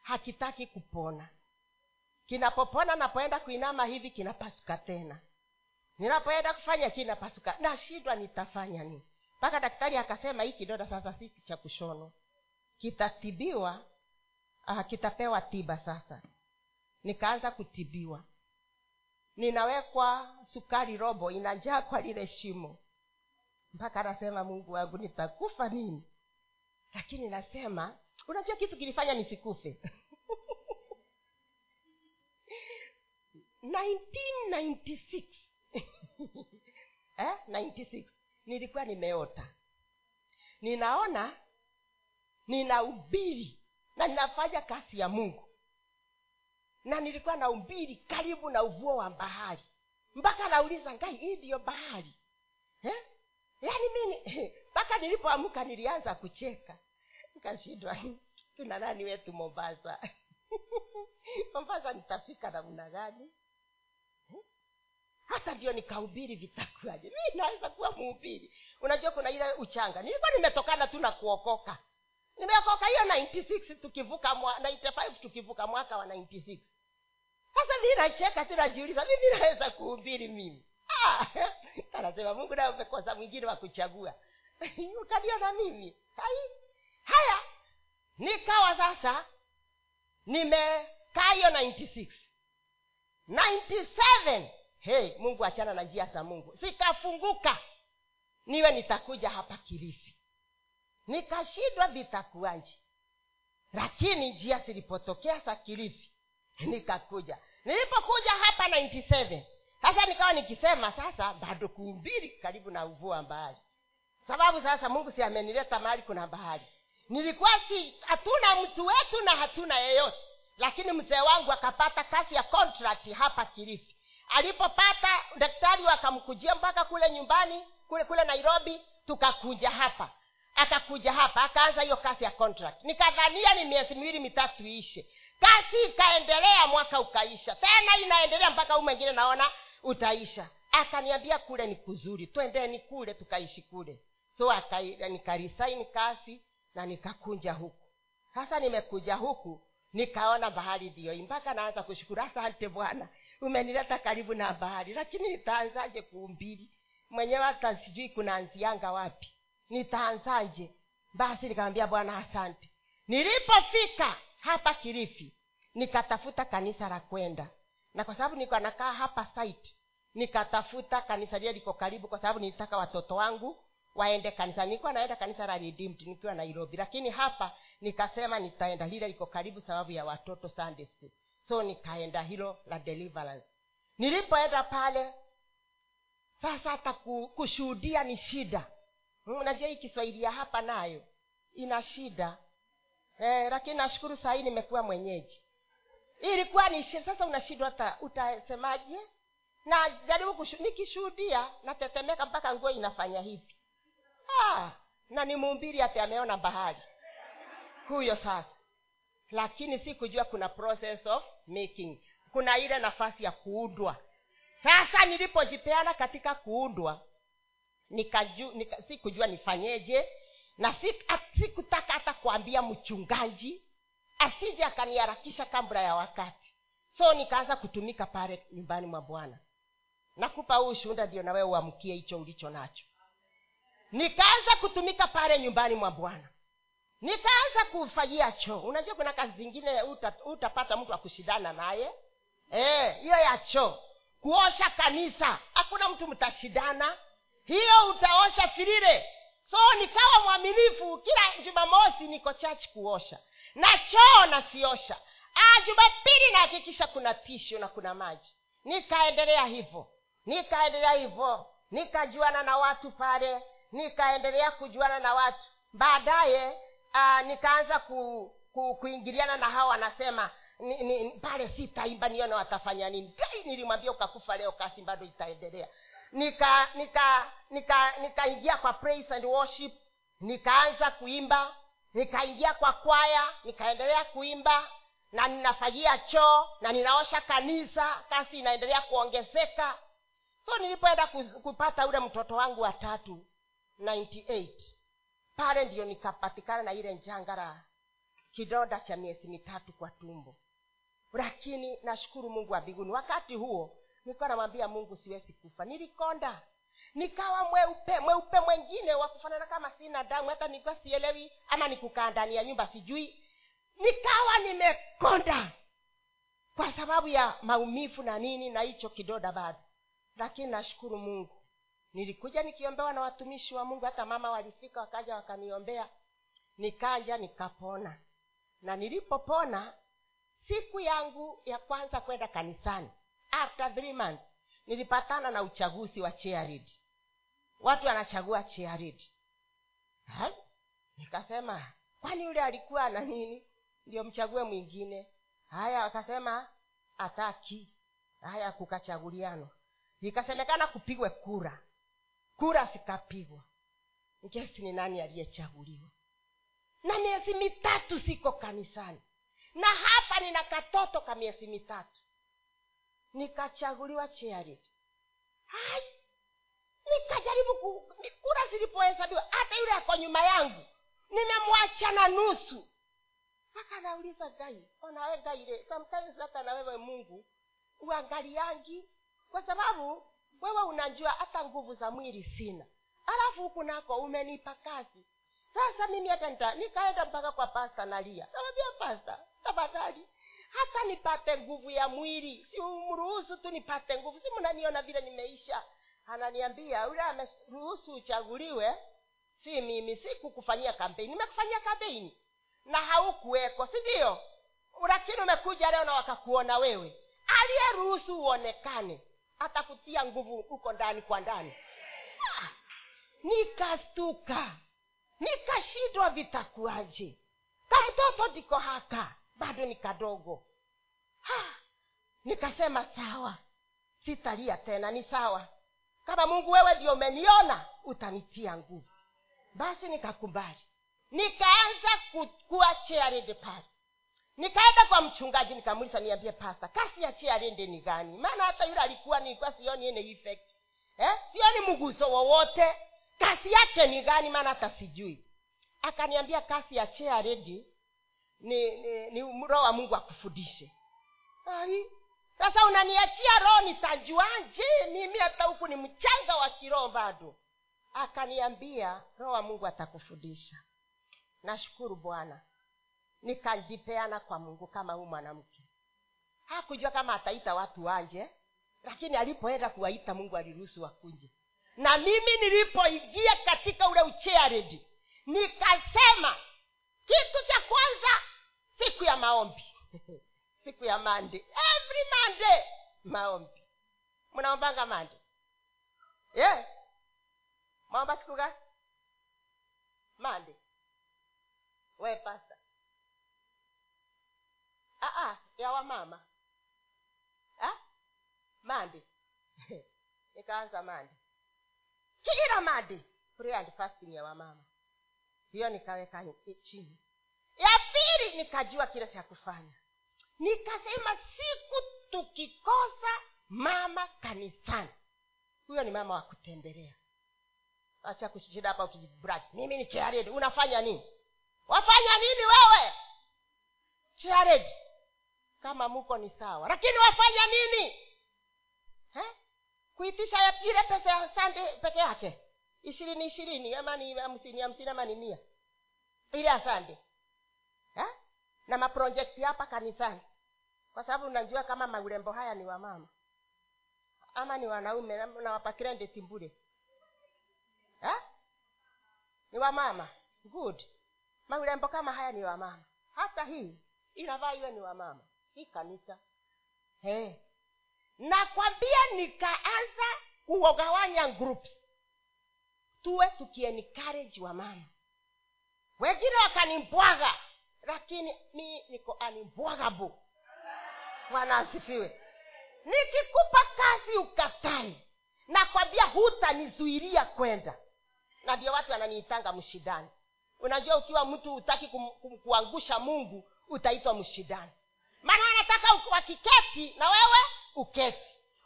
Hakitaki kupona. Kinapopona napoenda kuinama hivi kinapasuka tena. Ninapoenda kufanya kinapasuka. Nashindwa nitafanya nini? Mpaka daktari akasema hii kidoda sasa si cha kushono. Kitatibiwa uh, kitapewa tiba sasa. Nikaanza kutibiwa. Ninawekwa sukari robo inajaa kwa lile shimo mpaka anasema mungu wangu nitakufa nini? Lakini nasema unajua kitu kilifanya nisikufe? 1996 eh? 96 nilikuwa nimeota. Ninaona ninahubiri na ninafanya kazi ya mungu. Na nilikuwa nahubiri karibu na uvuo wa bahari. Mpaka nauliza ngai hii ndiyo bahari? Eh? Yaani mimi mpaka nilipoamka nilianza kucheka. Nikashindwa tuna nani wetu mombasa? Mombasa nitafika namna gani? Eh? hata ndio nikahubiri vitakuwaje mi naweza kuwa mhubiri. Unajua kuna ile uchanga. Nilikuwa nimetokana tu na kuokoka. Nimeokoka hiyo 96 tukivuka mwa, 95 tukivuka mwaka wa 96 sasa mi nacheka tu najiuliza mimi naweza kuhubiri mimi anasema mungu naye umekosa mwingine wa kuchagua. Ukaniona mimi. Hai haya nikawa sasa nimekaa hiyo 96 97 hey mungu achana na njia za mungu. Zikafunguka niwe nitakuja hapa kilifi. Nikashindwa vitakuwaje. Lakini njia zilipotokea za kilifi nikakuja. Nilipokuja hapa 97 sasa nikawa nikisema sasa bado kuumbiri karibu na uvua wa sababu sasa mungu si amenileta mahali kuna bahari. Nilikuwa si hatuna mtu wetu na hatuna yeyote. Lakini mzee wangu akapata kazi ya contract hapa kirifi alipopata daktari akamkujia mpaka kule nyumbani kule kule nairobi tukakuja hapa. Akakuja hapa akaanza hiyo kazi ya contract. Nikadhania ni miezi miwili mitatu iishe. Kazi ikaendelea mwaka ukaisha. Tena inaendelea mpaka huu mwengine naona utaisha. Akaniambia kule ni kuzuri twendeni kule tukaishi kule. So nikarisaini kasi na nikakunja huku. Sasa nimekuja huku nikaona bahari ndiyo mpaka naanza kushukuru asante bwana umenileta karibu na bahari. Lakini nitaanzaje kuumbili mwenyewe hata sijui kunaanzianga wapi. Nitaanzaje? Basi nikamwambia bwana asante. Nilipofika hapa kilifi nikatafuta kanisa la kwenda na kwa sababu nilikuwa nakaa hapa site nikatafuta kanisa lile liko karibu kwa sababu nilitaka watoto wangu waende kanisa. Nilikuwa naenda kanisa la redeemed nikiwa nairobi lakini hapa nikasema nitaenda lile liko karibu sababu ya watoto sunday school. So nikaenda hilo la deliverance. Nilipoenda pale sasa hata kushuhudia ni shida. Unajua hii kiswahili ya hapa nayo ina shida. Eh, lakini nashukuru saa hii nimekuwa mwenyeji ilikuwa ni sasa unashindwa utasemaje? Na jaribu nikishuhudia natetemeka mpaka nguo inafanya hivi. Ah, na ni muumbiri ati ameona bahari. Huyo sasa. Lakini si kujua kuna process of making. Kuna ile nafasi ya kuundwa. Sasa nilipojipeana katika kuundwa nikaju, nika, sikujua nifanyeje. Na sikutaka hata kuambia mchungaji asije akaniharakisha kabla ya wakati. So nikaanza kutumika pale nyumbani mwa bwana. Nakupa huu shunda ndio nawe uamkie hicho ulicho nacho. Nikaanza kutumika pale nyumbani mwa bwana. Nikaanza kufanyia choo. Unajua kuna kazi zingine uta, utapata mtu wa kushindana naye hiyo e, ya choo. Kuosha kanisa. Hakuna mtu mtashindana hiyo utaosha filile so nikawa mwaminifu. Kila jumamosi niko chachi kuosha na choo nasiosha ah, jumapili nahakikisha kuna tishu na kuna maji. Nikaendelea hivyo. Nikaendelea hivyo. Nikajuana na watu pale. Nikaendelea kujuana na watu. Baadaye uh, nikaanza ku, ku, kuingiliana na hao wanasema ni, pale sitaimba nione watafanya nini. Dai nilimwambia ukakufa leo kasi bado itaendelea. Nika nika nika nikaingia kwa praise and worship. Nikaanza kuimba nikaingia kwa kwaya nikaendelea kuimba na ninafagia choo na ninaosha kanisa kasi inaendelea kuongezeka. So nilipoenda kupata ule mtoto wangu wa tatu 98 pale ndio nikapatikana na ile njangara kidonda cha miezi mitatu kwa tumbo. Lakini nashukuru mungu wa mbinguni. Wakati huo nilikuwa namwambia mungu siwezi kufa. Nilikonda nikawa mweupe mweupe mwengine wa kufanana kama sina damu hata nilikuwa sielewi ama nikukaa ndani ya nyumba sijui. Nikawa nimekonda kwa sababu ya maumivu na nini na hicho kidoda bado. Lakini nashukuru mungu. Nilikuja nikiombewa na watumishi wa mungu hata mama walifika wakaja wakaniombea. Nikaja nikapona. Na nilipopona siku yangu ya kwanza kwenda kanisani after three months nilipatana na uchaguzi wa charid watu wanachagua chiaridi nikasema kwani yule alikuwa na nini? Ndio mchague mwingine. Haya wakasema ataki haya kukachaguliano ikasemekana kupigwe kura. Kura zikapigwa. Ngesi ni nani aliyechaguliwa? Na miezi mitatu siko kanisani. Na hapa nina katoto ka miezi mitatu nikachaguliwa chari hai! Nikajaribu ku, kura zilipohesabiwa hata yule ako nyuma yangu nimemwacha na nusu. Mpaka nauliza gai onawe gaire sometimes hata na mungu uangaliangi kwa sababu wewe unajua hata nguvu za mwili sina. Alafu huku nako umenipa kazi. Sasa mimi hata nikaenda mpaka kwa pasta nalia. Nawambia pasta tafadhali hata nipate nguvu ya mwili. Si umruhusu tu nipate nguvu. Si mnaniona vile nimeisha. Ananiambia yule ameruhusu uchaguliwe si mimi sikukufanyia kampeni nimekufanyia kampeni na haukuweko si ndio? Lakini umekuja leo na wakakuona wewe. Aliyeruhusu uonekane atakutia nguvu huko ndani kwa ndani. Ah, nikastuka. Nikashindwa vitakuaje kamtoto ndiko haka bado ni kadogo. Ha, nikasema sawa sitalia tena ni sawa. Kama mungu wewe ndio umeniona utanitia nguvu. Basi nikakubali. Nikaanza kuwa pastor. Nikaenda kwa mchungaji nikamuliza niambie pasta kasi ya charity ni gani? Maana hata yule alikuwa nilikuwa sioni ene effect. Eh? sioni mguso wowote. Kasi yake ni gani? Maana hata sijui. Akaniambia kasi ya charity ni, ni, ni roho wa mungu akufundishe. Sasa unaniachia roho nitajuaje? Mimi hata huku ni mchanga wa kiroho bado. Akaniambia roho wa mungu atakufundisha. Nashukuru bwana. Nikajipeana kwa mungu kama huu mwanamke. Hakujua kama ataita watu wanje lakini alipoenda kuwaita mungu aliruhusu wakunje. Na mimi nilipoingia katika ule uchearedi nikasema kitu cha kwanza siku ya maombi. Siku ya mande every mande maombi. Mnaombanga mande yeah. maomba siku gani? Mande we pasta ah, ah, ya wamama ah? mande nikaanza mande kila mande prayer and fasting ya wamama hiyo nikaweka i- chini. Ya pili nikajua kile cha kufanya. Nikasema siku tukikosa mama kanisani. Huyo ni mama wa kutembelea. Acha kushida hapa ukijibrag. Mimi ni chared unafanya nini? Wafanya nini wewe? Chared kama muko ni sawa. Lakini wafanya nini? Kuitisha ile pesa ya sande peke yake ishirini ishirini ama ni hamsini hamsini ama ni mia. Ile asande na maprojekti hapa kanisani. Kwa sababu najua kama maurembo haya ni wamama ama ni wanaume na- nawapakira ni wamama good. Maurembo kama haya ni wamama hata hii inavaa iwe ni wamama hii kanisa. Hey. nakwambia nikaanza kuogawanya groups tuwe tukiencourage wamama wengine wakanimbwaga lakini mi niko unimbwagable bwana asifiwe. Nikikupa kazi ukatai nakwambia hutanizuiria kwenda. Na ndio watu wananiitanga mshidani. Unajua ukiwa mtu hutaki kuangusha mungu utaitwa mshidani. Maana wanataka wakiketi na wewe uketi.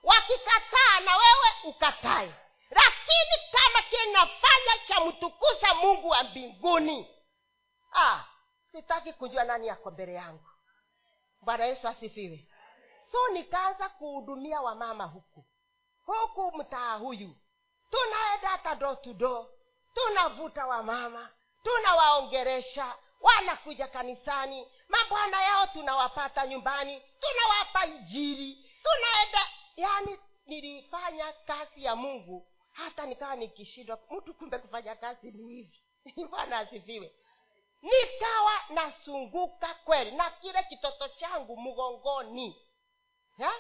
Wakikataa na wewe ukatae lakini kama kinafanya cha mtukuza mungu wa mbinguni. Ah, sitaki kujua nani yako mbele yangu. Bwana yesu asifiwe. So nikaanza kuhudumia wamama huku. Huku mtaa huyu. Tunaenda hata do to tunavuta wamama. Tunawaongeresha. Wanakuja kanisani. Mabwana yao tunawapata nyumbani. Tunawapa ijiri tunaenda yani nilifanya kazi ya mungu hata nikawa nikishindwa mtu kumbe kufanya kazi ni hivi. Bwana asifiwe. Nikawa nasunguka kweli na kile kitoto changu mgongoni. Eh?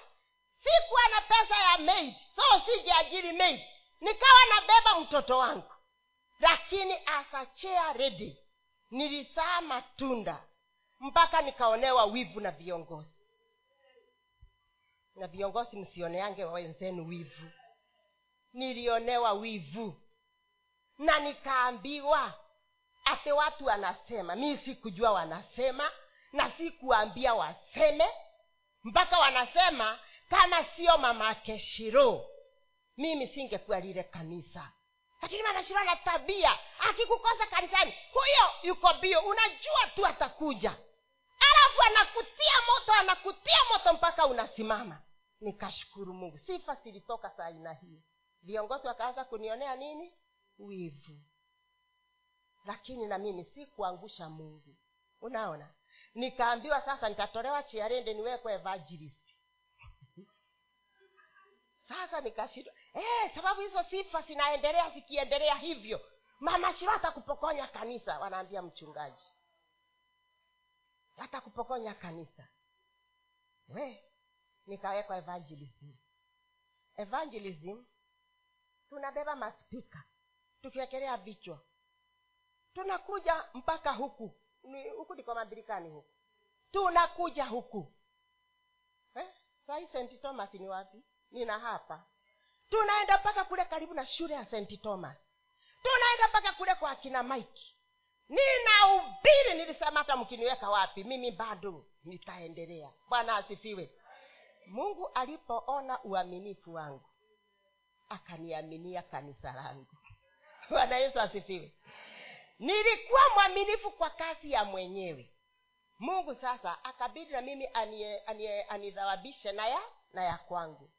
sikuwa na pesa ya maid so sijiajiri maid nikawa nabeba mtoto wangu. Lakini asachea redi nilisaa matunda mpaka nikaonewa wivu na viongozi. Na viongozi msioneange wenzenu wivu nilionewa wivu. Na nikaambiwa ate watu wanasema mii sikujua wanasema na sikuambia waseme mpaka wanasema kama sio mamake shiro mimi singekuwa lile kanisa. Lakini mama shiro ana tabia akikukosa kanisani huyo yuko bio unajua tu atakuja. Alafu anakutia moto anakutia moto mpaka unasimama. Nikashukuru mungu sifa zilitoka saa aina hiyo viongozi wakaanza kunionea nini? Wivu. Lakini na mimi sikuangusha mungu. Unaona? Nikaambiwa sasa nitatolewa chiarende niwekwe evangelist. Sasa nikashindwa. Eh, sababu hizo sifa zinaendelea zikiendelea hivyo. Mama shiro atakupokonya kanisa wanaambia mchungaji. Atakupokonya kanisa. We nikawekwa evangelism. Evangelism tunabeba maspika tukiwekelea vichwa. Tunakuja mpaka huku. Ni, huku ndiko mabirikani huku. Tunakuja huku. Eh? sahii st thomas ni wapi? Nina hapa. Tunaenda mpaka kule karibu na shule ya st thomas. Tunaenda mpaka kule kwa akina mike. Nina ubiri nilisema hata mkiniweka wapi mimi bado nitaendelea. Bwana asifiwe. Mungu alipoona uaminifu wangu akaniaminia kanisa langu. Bwana yesu asifiwe. Nilikuwa mwaminifu kwa kazi ya mwenyewe. Mungu sasa akabidi na mimi anidhawabishe na ya na ya kwangu.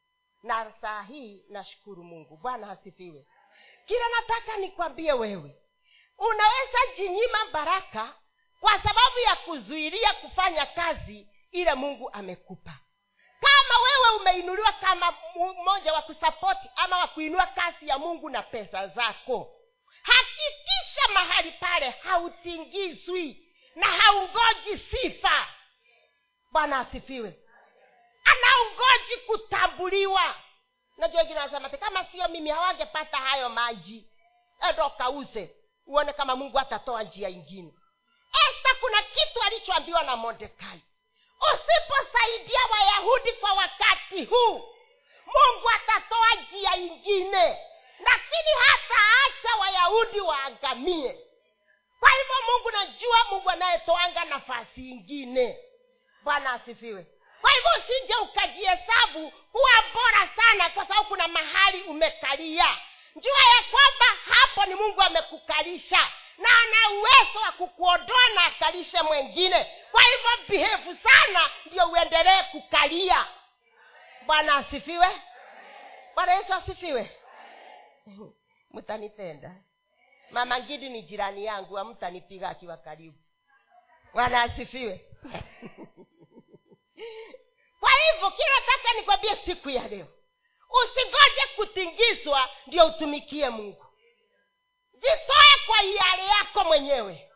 Na saa hii nashukuru mungu. Bwana asifiwe. Kila nataka nikwambie wewe unaweza jinyima baraka kwa sababu ya kuzuilia kufanya kazi ile mungu amekupa kama wewe umeinuliwa kama mmoja wa kusapoti ama wa kuinua kazi ya mungu na pesa zako hakikisha mahali pale hautingizwi na haungoji sifa. Bwana asifiwe. Anaungoji kutambuliwa. Najua kama sio mimi hawangepata hayo maji. Endo kauze uone kama mungu atatoa njia ingine. Esta kuna kitu alichoambiwa na mordekai usiposaidia wayahudi kwa wakati huu mungu atatoa njia ingine lakini hata acha wayahudi waangamie kwa hivyo mungu najua mungu anayetoanga nafasi ingine bwana asifiwe. Kwa hivyo usije ukajihesabu kuwa bora sana kwa sababu kuna mahali umekalia. Njua ya kwamba hapo ni mungu amekukalisha na ana uwezo wa kukuodoa na akalishe mwengine kwa hivyo bihevu sana ndio uendelee kukalia. Bwana asifiwe. Bwana yesu asifiwe. Mtanipenda mama ngidi ni jirani yangu amtanipiga akiwa karibu. Bwana asifiwe. Kwa hivyo kila taka nikwambie siku ya leo. Usingoje kutingizwa ndio utumikie mungu. Jitoe kwa hiari yako mwenyewe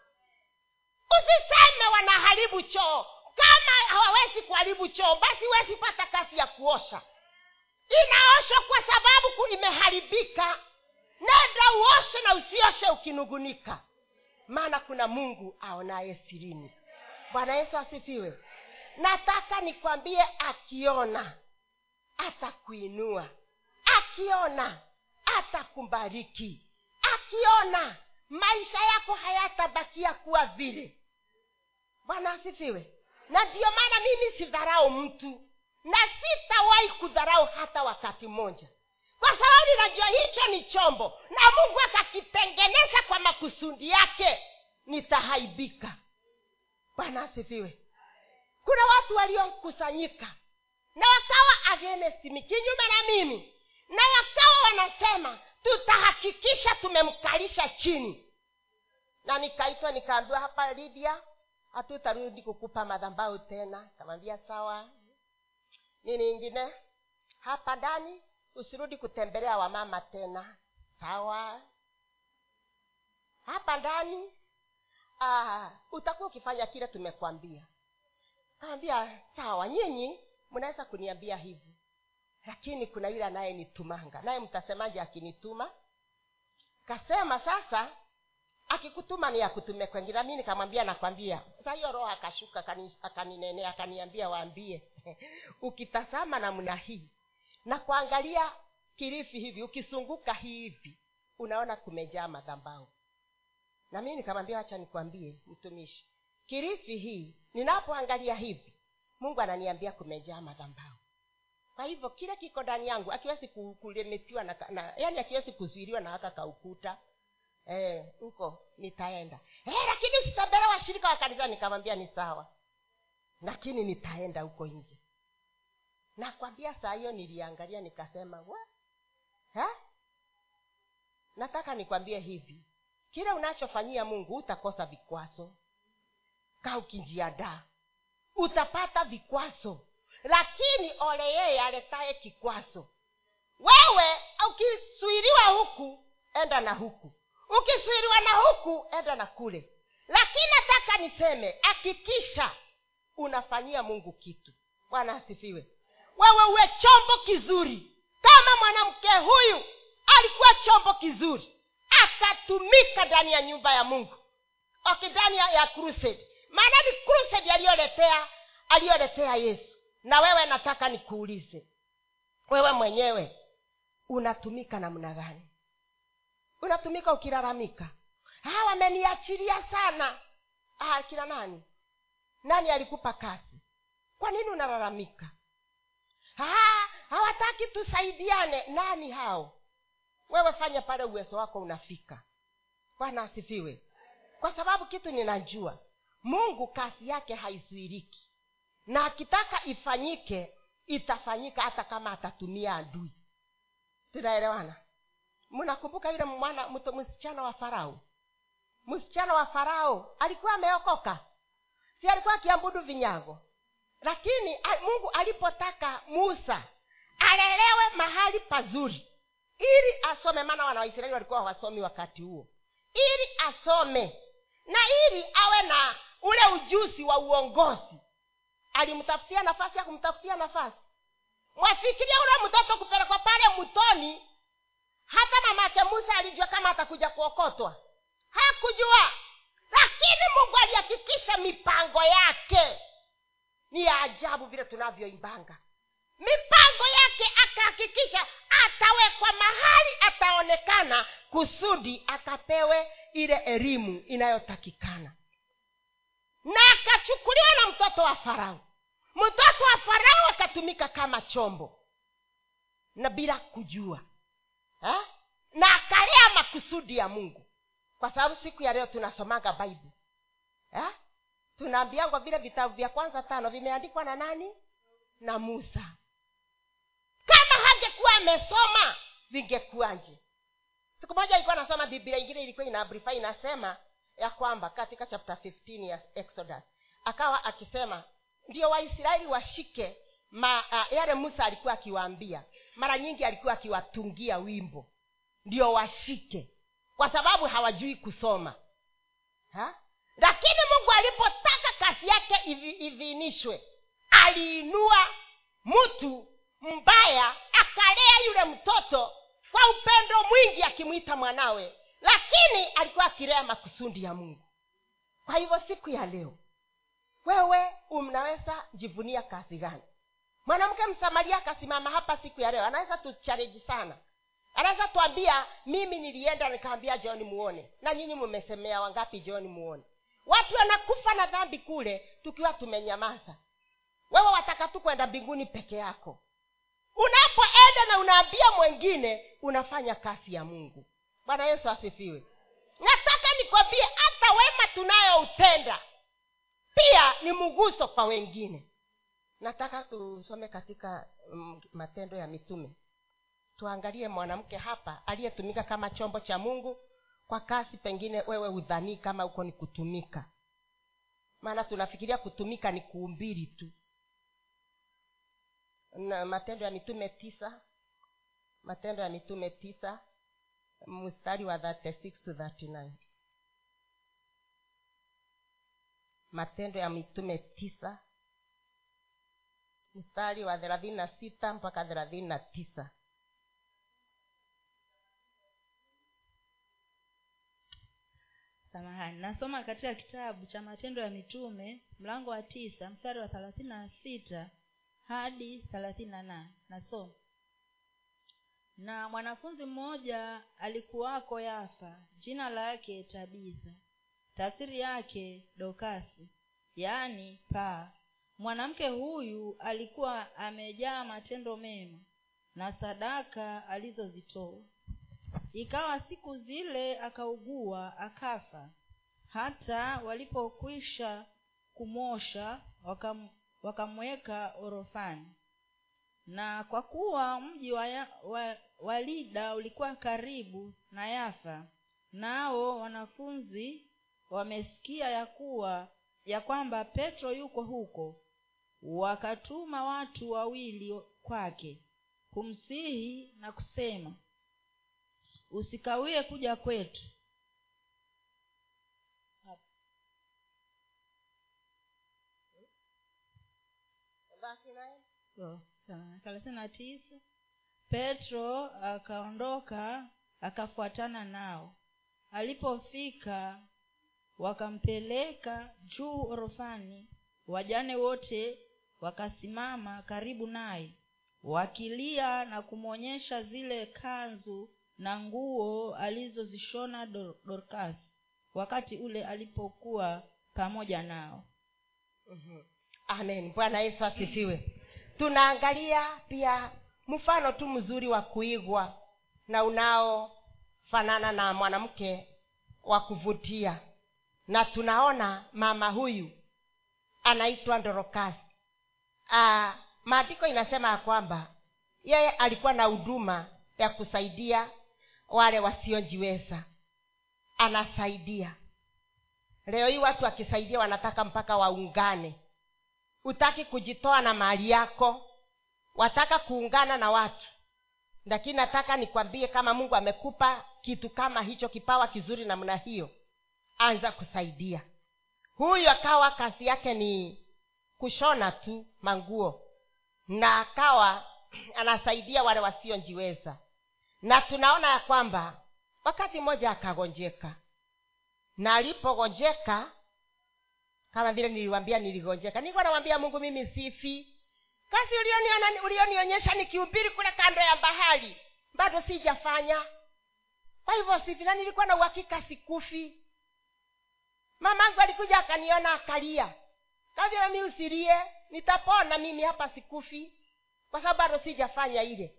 usiseme wanaharibu choo. Kama hawawezi kuharibu choo basi huwezi pata kazi ya kuosha. Inaoshwa kwa sababu imeharibika. Nenda uoshe na usioshe ukinugunika. Maana kuna mungu aonaye sirini. Bwana yesu asifiwe. Nataka nikwambie akiona atakuinua. Akiona atakubariki. Akiona maisha yako hayatabakia kuwa vile. Bwana asifiwe. Na ndiyo maana mimi sidharau mtu na sitawahi kudharau hata wakati mmoja. Kwa sababu najua hicho ni chombo na mungu akakitengeneza kwa makusudi yake nitahaibika. Bwana asifiwe. Kuna watu waliokusanyika na wakawa agenestimi kinyume na mimi na wakawa wanasema tutahakikisha tumemkalisha chini. Na nikaitwa nikaambiwa hapa lidia hatutarudi kukupa madhambau tena. Kamwambia sawa. Nini ingine? Hapa ndani usirudi kutembelea wamama tena. Sawa. Hapa ndani ah, utakuwa ukifanya kile tumekwambia. Kaambia sawa nyinyi mnaweza kuniambia hivi lakini kuna yule anayenitumanga naye mtasemaje akinituma? Kasema sasa akikutuma ni akutume kwengine. Mi nikamwambia nakwambia sa hiyo roho akashuka akani- akaninenea akaniambia waambie ukitazama namna hii na kuangalia kilifi hivi ukisunguka hivi unaona kumejaa madhambao na mi nikamwambia wacha nikwambie mtumishi kirifi hii ninapoangalia hivi mungu ananiambia kumejaa madhambao kwa hivyo kile kiko ndani yangu akiwezi kulemetiwa na, na yani akiwezi kuzuiliwa na haka kaukuta. Huko e, nitaenda. E, lakini sitabele washirika wa kanisa nikamwambia ni sawa. Lakini nitaenda huko nje. Nakwambia saa hiyo niliangalia nikasema wa ha? nataka nikwambie hivi. Kile unachofanyia mungu utakosa vikwazo. Kaa utapata vikwazo lakini ole yeye aletaye kikwazo. Wewe ukiswiriwa huku enda na huku. Ukiswiriwa na huku enda na kule. Lakini nataka niseme hakikisha unafanyia mungu kitu. Bwana asifiwe. Wewe uwe chombo kizuri. Kama mwanamke huyu alikuwa chombo kizuri akatumika ndani ya nyumba ya mungu. Okay, ndani ya, ya maana ni crusade aliyoletea aliyoletea yesu na wewe nataka nikuulize. Wewe mwenyewe unatumika namna gani? Unatumika ukilalamika. Ah, wameniachilia sana. Ah, nani? Nani alikupa kazi? Kwa nini unalalamika? Ah, hawataki tusaidiane. Nani hao? Wewe fanya pale uwezo wako unafika. Bwana asifiwe. Kwa sababu kitu ninajua mungu kazi yake haizuiriki na akitaka ifanyike itafanyika hata kama atatumia adui. Tunaelewana? Mnakumbuka yule mwana msichana wa farao? Msichana wa farao alikuwa ameokoka. Si alikuwa akiambudu vinyago. Lakini mungu alipotaka musa alelewe mahali pazuri. Ili asome maana wana waisraeli walikuwa hawasomi wakati huo. Ili asome. Na ili awe na ule ujuzi wa uongozi alimtafutia nafasi ya nafasi. Mwafikiria ule mtoto kupelekwa pale mtoni hata mamake musa alijua kama atakuja kuokotwa. Hakujua lakini mungu alihakikisha mipango yake ni ya ajabu vile tunavyoimbanga. Mipango yake akahakikisha atawekwa mahali ataonekana kusudi akapewe ile elimu inayotakikana. Na akachukuliwa na mtoto wa farao mtoto wa farao akatumika kama chombo. Na bila kujua ha? na akalea makusudi ya mungu. Kwa sababu siku ya leo tunasomaga bible ha? tunaambiangwa vile vitabu vya kwanza tano vimeandikwa na nani? Na musa. Kama hangekuwa amesoma vingekuwaje? Siku moja ilikuwa nasoma biblia ingine ilikuwa inabrifa inasema ya kwamba katika chapter 15 ya exodus akawa akisema ndio waisraeli washike ma, uh, yale musa alikuwa akiwaambia. Mara nyingi alikuwa akiwatungia wimbo. Ndio washike. Kwa sababu hawajui kusoma. Ha? lakini mungu alipotaka kazi yake idhinishwe aliinua mtu mbaya akalea yule mtoto kwa upendo mwingi akimwita mwanawe. Lakini alikuwa akilea makusudi ya mungu. Kwa hivyo siku ya leo wewe unaweza jivunia kazi gani? Mwanamke msamaria akasimama hapa siku ya leo anaweza tuchareji sana. Anaweza tuambia mimi nilienda nikaambia john muone. Na nyinyi mmesemea wangapi john muone? Watu wanakufa na dhambi kule tukiwa tumenyamaza. Wewe wataka tu kwenda mbinguni peke yako. Unapoenda na unaambia mwengine unafanya kazi ya mungu. Bwana yesu asifiwe. Nataka nikwambie hata wema tunayoutenda pia ni mguso kwa wengine. Nataka tusome katika mm, matendo ya mitume. Tuangalie mwanamke hapa aliyetumika kama chombo cha mungu. Kwa kasi pengine wewe udhanii kama huko ni kutumika. Maana tunafikiria kutumika ni kuumbiri tu. Na matendo ya mitume tisa matendo ya mitume tisa mstari wa 36 to 39 matendo ya mitume tisa mstari wa thelathini na sita mpaka thelathini na tisa. Samahani nasoma katika kitabu cha matendo ya mitume mlango wa tisa mstari wa thelathini na sita hadi thelathini na nane. Nasoma. Na mwanafunzi mmoja alikuwako yafa jina lake tabitha tafsiri yake dokasi yaani paa mwanamke huyu alikuwa amejaa matendo mema na sadaka alizozitoa. Ikawa siku zile akaugua akafa. Hata walipokwisha kumosha wakam, wakamweka orofani. Na kwa kuwa mji wa, wa, wa lida ulikuwa karibu na yafa nao wanafunzi wamesikia ya kuwa ya kwamba petro yuko huko wakatuma watu wawili kwake kumsihi na kusema usikawie kuja kwetu. Oh, thelathini na tisa. Petro akaondoka akafuatana nao. Alipofika wakampeleka juu orofani wajane wote wakasimama karibu naye wakilia na kumwonyesha zile kanzu na nguo alizozishona dorkas wakati ule alipokuwa pamoja nao. Mhm. amen. Bwana yesu asifiwe. Tunaangalia pia mfano tu mzuri wa kuigwa na unaofanana na mwanamke wa kuvutia na tunaona mama huyu anaitwa ndorokasi. Ah, maandiko inasema ya kwamba yeye alikuwa na huduma ya kusaidia wale wasiojiweza. Anasaidia. Leo hii watu wakisaidia wanataka mpaka waungane. Hutaki kujitoa na mali yako. Wataka kuungana na watu. Lakini nataka nikwambie kama mungu amekupa kitu kama hicho kipawa kizuri namna hiyo anza kusaidia. Huyu akawa kazi yake ni kushona tu manguo. Na akawa anasaidia wale wasiojiweza na tunaona ya kwamba wakati mmoja akagonjeka. Na alipogonjeka kama vile niliwambia niligonjeka nilikuwa nawambia mungu mimi sifi. Kazi ulionionyesha nikihubiri kule kando ya bahari bado sijafanya. Kwa hivyo sifi na nilikuwa na uhakika sikufi mamangu alikuja akaniona akalia. Mi usilie nitapona mimi hapa sikufi kwa sababu bado sijafanya ile.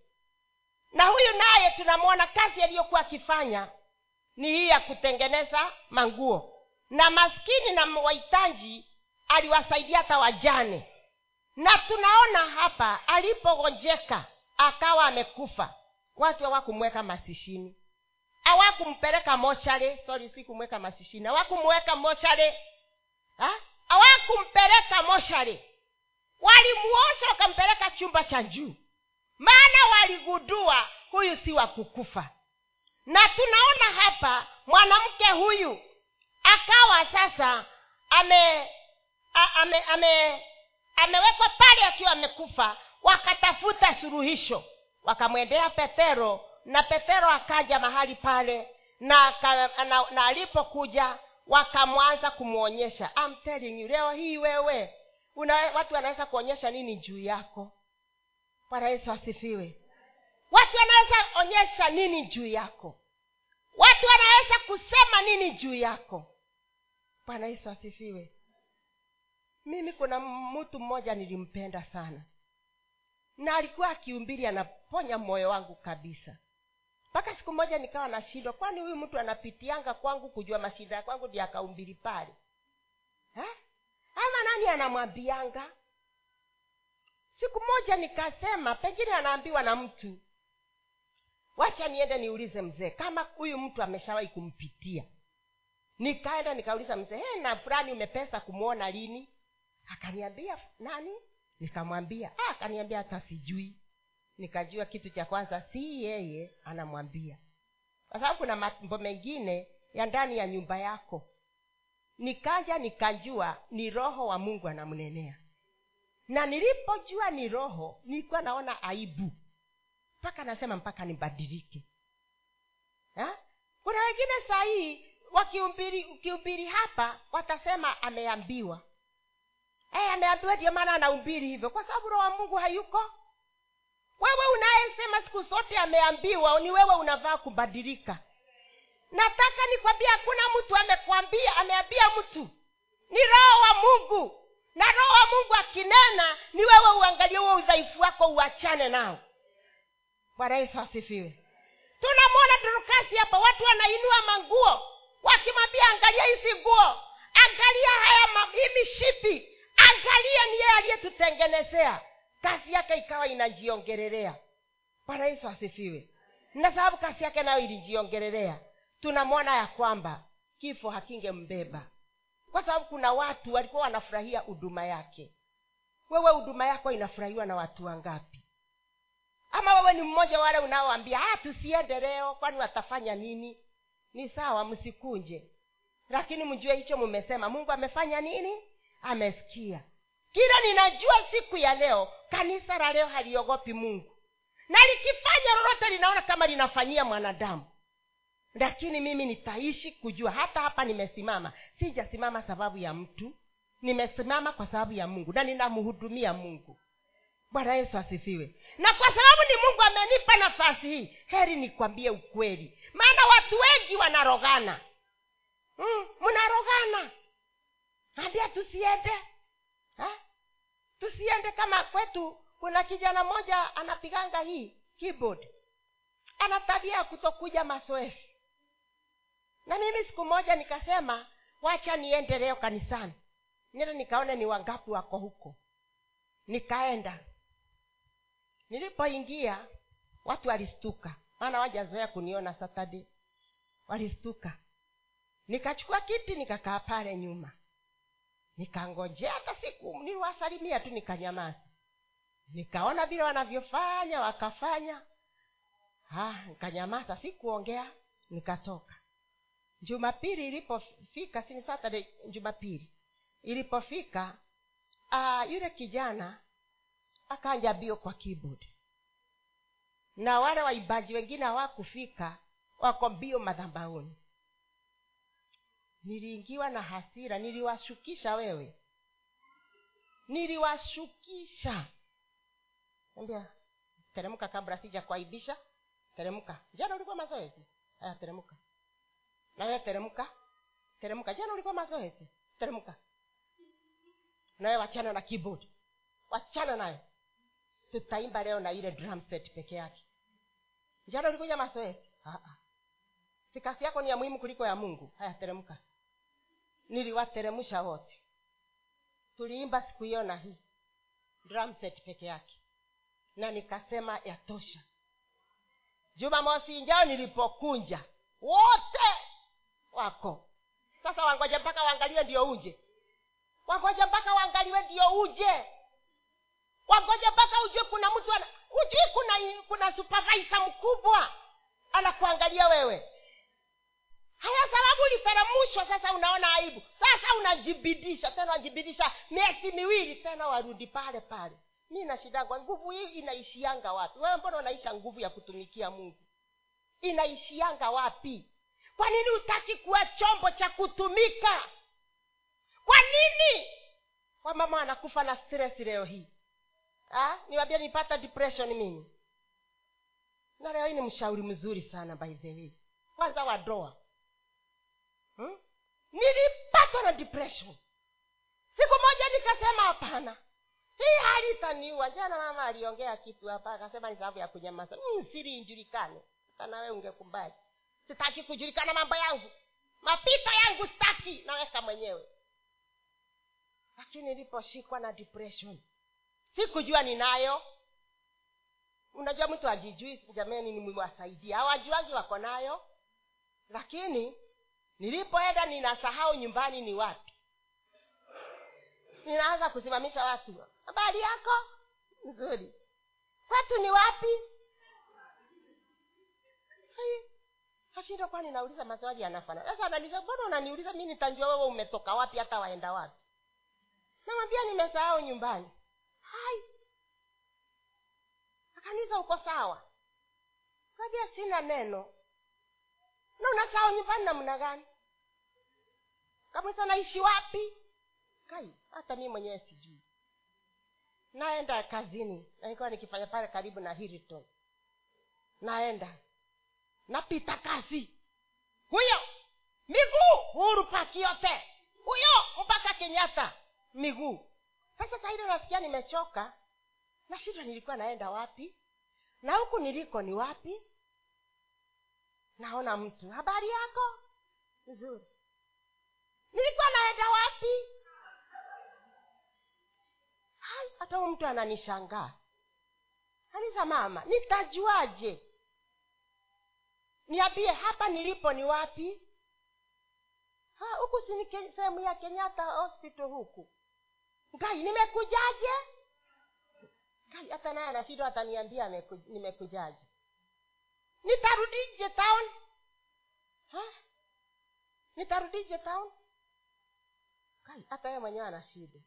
Na huyu naye tunamwona kazi aliyokuwa akifanya ni hii ya kutengeneza manguo. Na maskini na wahitaji aliwasaidia hata wajane. Na tunaona hapa alipogonjeka akawa amekufa. Watu hawakumweka masishini hawakumpeleka mochare sorry sikumweka masishini. Hawakumweka mochare awakumpeleka moshare walimuosha wakampeleka chumba cha juu maana waligundua huyu si wa kukufa. Na tunaona hapa mwanamke huyu akawa sasa ame ame ame amewekwa pale akiwa amekufa wakatafuta suluhisho. Wakamwendea petero na petero akaja mahali pale na, na, na, na alipokuja wakamwanza kumwonyesha I'm telling you leo hii wewe una, watu wanaweza kuonyesha nini juu yako? Bwana yesu asifiwe. Watu wanaweza onyesha nini juu yako? Watu wanaweza kusema nini juu yako? Bwana yesu asifiwe. Mimi kuna mtu mmoja nilimpenda sana. Na alikuwa akiumbiri anaponya moyo wangu kabisa mpaka siku moja nikawa nashindwa kwani huyu mtu anapitianga kwangu kujua mashida ya kwangu ndi akaumbili pale? Ama nani anamwambianga? Siku moja nikasema pengine anaambiwa na mtu. Wacha niende niulize mzee kama huyu mtu ameshawahi kumpitia. Nikaenda nikauliza mzee hey, na fulani umepesa kumwona lini? Akaniambia nani? Nikamwambia ah, akaniambia hata sijui nikajua kitu cha kwanza si yeye anamwambia. Kwa sababu kuna mambo mengine ya ndani ya nyumba yako. Nikaja nikajua ni roho wa mungu anamnenea. Na nilipojua ni roho nilikuwa naona aibu. Mpaka nasema mpaka nibadilike. Kuna wengine saa hii wakiumbiri ukihubiri hapa watasema ameambiwa. Hey, ameambiwa ndio maana anaumbiri hivyo. Kwa sababu roho wa mungu hayuko wewe unayesema siku zote ameambiwa ni wewe unavaa kubadilika. Nataka nikwambia hakuna mtu amekwambia ameambia mtu. Ni roho wa mungu. Na roho wa mungu akinena ni wewe uangalie huo udhaifu wako uachane nao. Bwana yesu asifiwe. Tunamwona dorukasi hapa watu wanainua manguo wakimwambia angalia hizi nguo angalia haya hii mishipi angalia ni yeye aliyetutengenezea kazi yake ikawa inajiongelelea bwana yesu asifiwe. Na sababu kazi yake nayo ilijiongelelea tunamwona ya kwamba kifo hakingembeba. Kwa sababu kuna watu walikuwa wanafurahia huduma yake. Wewe huduma yako inafurahiwa na watu wangapi? Ama wewe ni mmoja wale unaoambia ah tusiende leo kwani watafanya nini? Ni sawa msikunje. Lakini mjue hicho mumesema. Mungu amefanya nini? Amesikia kila ninajua siku ya leo kanisa la leo haliogopi mungu. Na likifanya lolote linaona kama linafanyia mwanadamu. Lakini mimi nitaishi kujua hata hapa nimesimama sijasimama sababu ya mtu. Nimesimama kwa sababu ya mungu na ninamhudumia mungu. Bwana yesu asifiwe. Na kwa sababu ni mungu amenipa nafasi hii heri nikwambie ukweli. Maana watu wengi wanarogana. Mm, mnarogana. Ambia tusiende. Ha? Tusiende kama kwetu. Kuna kijana mmoja anapiganga hii keyboard. Ana tabia ya kutokuja mazoezi. Na mimi siku moja nikasema wacha niende kanisani. Nile nikaone ni wangapi wako huko. Nikaenda. Nilipoingia watu walistuka. Maana wajazoea kuniona saturday. Walistuka. Nikachukua kiti nikakaa pale nyuma nikangojea hata siku niliwasalimia tu nikanyamaza. Nikaona vile wanavyofanya wakafanya. Ha, nikanyamaza sikuongea nikatoka. Jumapili ilipofika sini saturday jumapili. Ilipofika uh, yule kijana akanja bio kwa keyboard. Na wale waibaji wengine hawakufika wako mbio madhambauni niliingiwa na hasira niliwashukisha wewe. Niliwashukisha. Ambia teremka kabla sija kuaibisha teremka. Jana ulikuwa mazoezi? Aya teremka. Na teremka. Teremka. Jana ulikuwa mazoezi? Teremka. Na wachana na keyboard. Wachana nayo. Tutaimba leo na ile drum set peke yake. Jana ulikuja mazoezi? Si kazi yako ni ya muhimu kuliko ya mungu. Haya teremka niliwateremsha wote. Tuliimba siku hiyo na hii drumset peke yake. Na nikasema yatosha jumamosi njao nilipokunja wote wako. Sasa wangoja mpaka waangaliwe ndio uje. Wangoja mpaka waangaliwe ndio uje. Wangoja mpaka ujue kuna mtu ana hujui kuna kuna supervisor mkubwa anakuangalia wewe haya sababu uliteramushwa sasa unaona aibu. Sasa unajibidisha tena unajibidisha miezi miwili tena warudi pale pale. Mi nashidagwa nguvu hii inaishianga wapi? Wewe mbona unaisha nguvu ya kutumikia mungu? Inaishianga wapi? Kwa nini hutaki kuwa chombo cha kutumika? Kwa nini? Wamama wanakufa na stress leo hii. Niwambia nipata depression mimi. Na leo hii ni mshauri mzuri sana by the way. Kwanza wa doa hmm? nilipatwa na depression. Siku moja nikasema hapana. Hii hali itaniua. Jana mama aliongea kitu hapa akasema ni sababu ya kunyamaza. Mm, siri ijulikane nawe ungekumbali sitaki kujulikana mambo yangu. Mapito yangu sitaki. Naweka mwenyewe. Lakini niliposhikwa na depression sikujua ninayo. Unajua mtu ajijui jamani nimwasaidia hawajuangi wako nayo. Lakini nilipoenda ninasahau nyumbani ni wapi? Ninaanza kusimamisha watu. Habari yako? Nzuri. Kwetu ni wapi? Kashindo kwani nauliza maswali yanafana sasa ananiza mbona unaniuliza? Mi nitanjua wewe umetoka wapi hata waenda wapi? Namwambia nimesahau nyumbani. Hai. Akaniza uko sawa? Kabia sina neno na unasawa nyumbani namna gani? Kabisa naishi wapi? Kai hata mi mwenyewe sijui. Naenda kazini nilikuwa nikifanya pale karibu na hiriton naenda. Napita kazi huyo miguu huru paki yote. Huyo mpaka kenyatta miguu. Sasa saile nasikia nimechoka. Nashindwa nilikuwa naenda wapi? Na huku niliko ni wapi naona mtu. Habari yako? Nzuri. Nilikuwa naenda wapi? Hai hata huyu mtu ananishangaa. Anisa mama nitajuaje? Niambie hapa nilipo ni wapi? Huku sini sehemu ya kenyatta hospital huku. Ngai nimekujaje? Ngai hata naye anashindwa ataniambia nimekujaje nitarudije town. Nitarudije town? Kai hata yeye mwenyewe ana shida.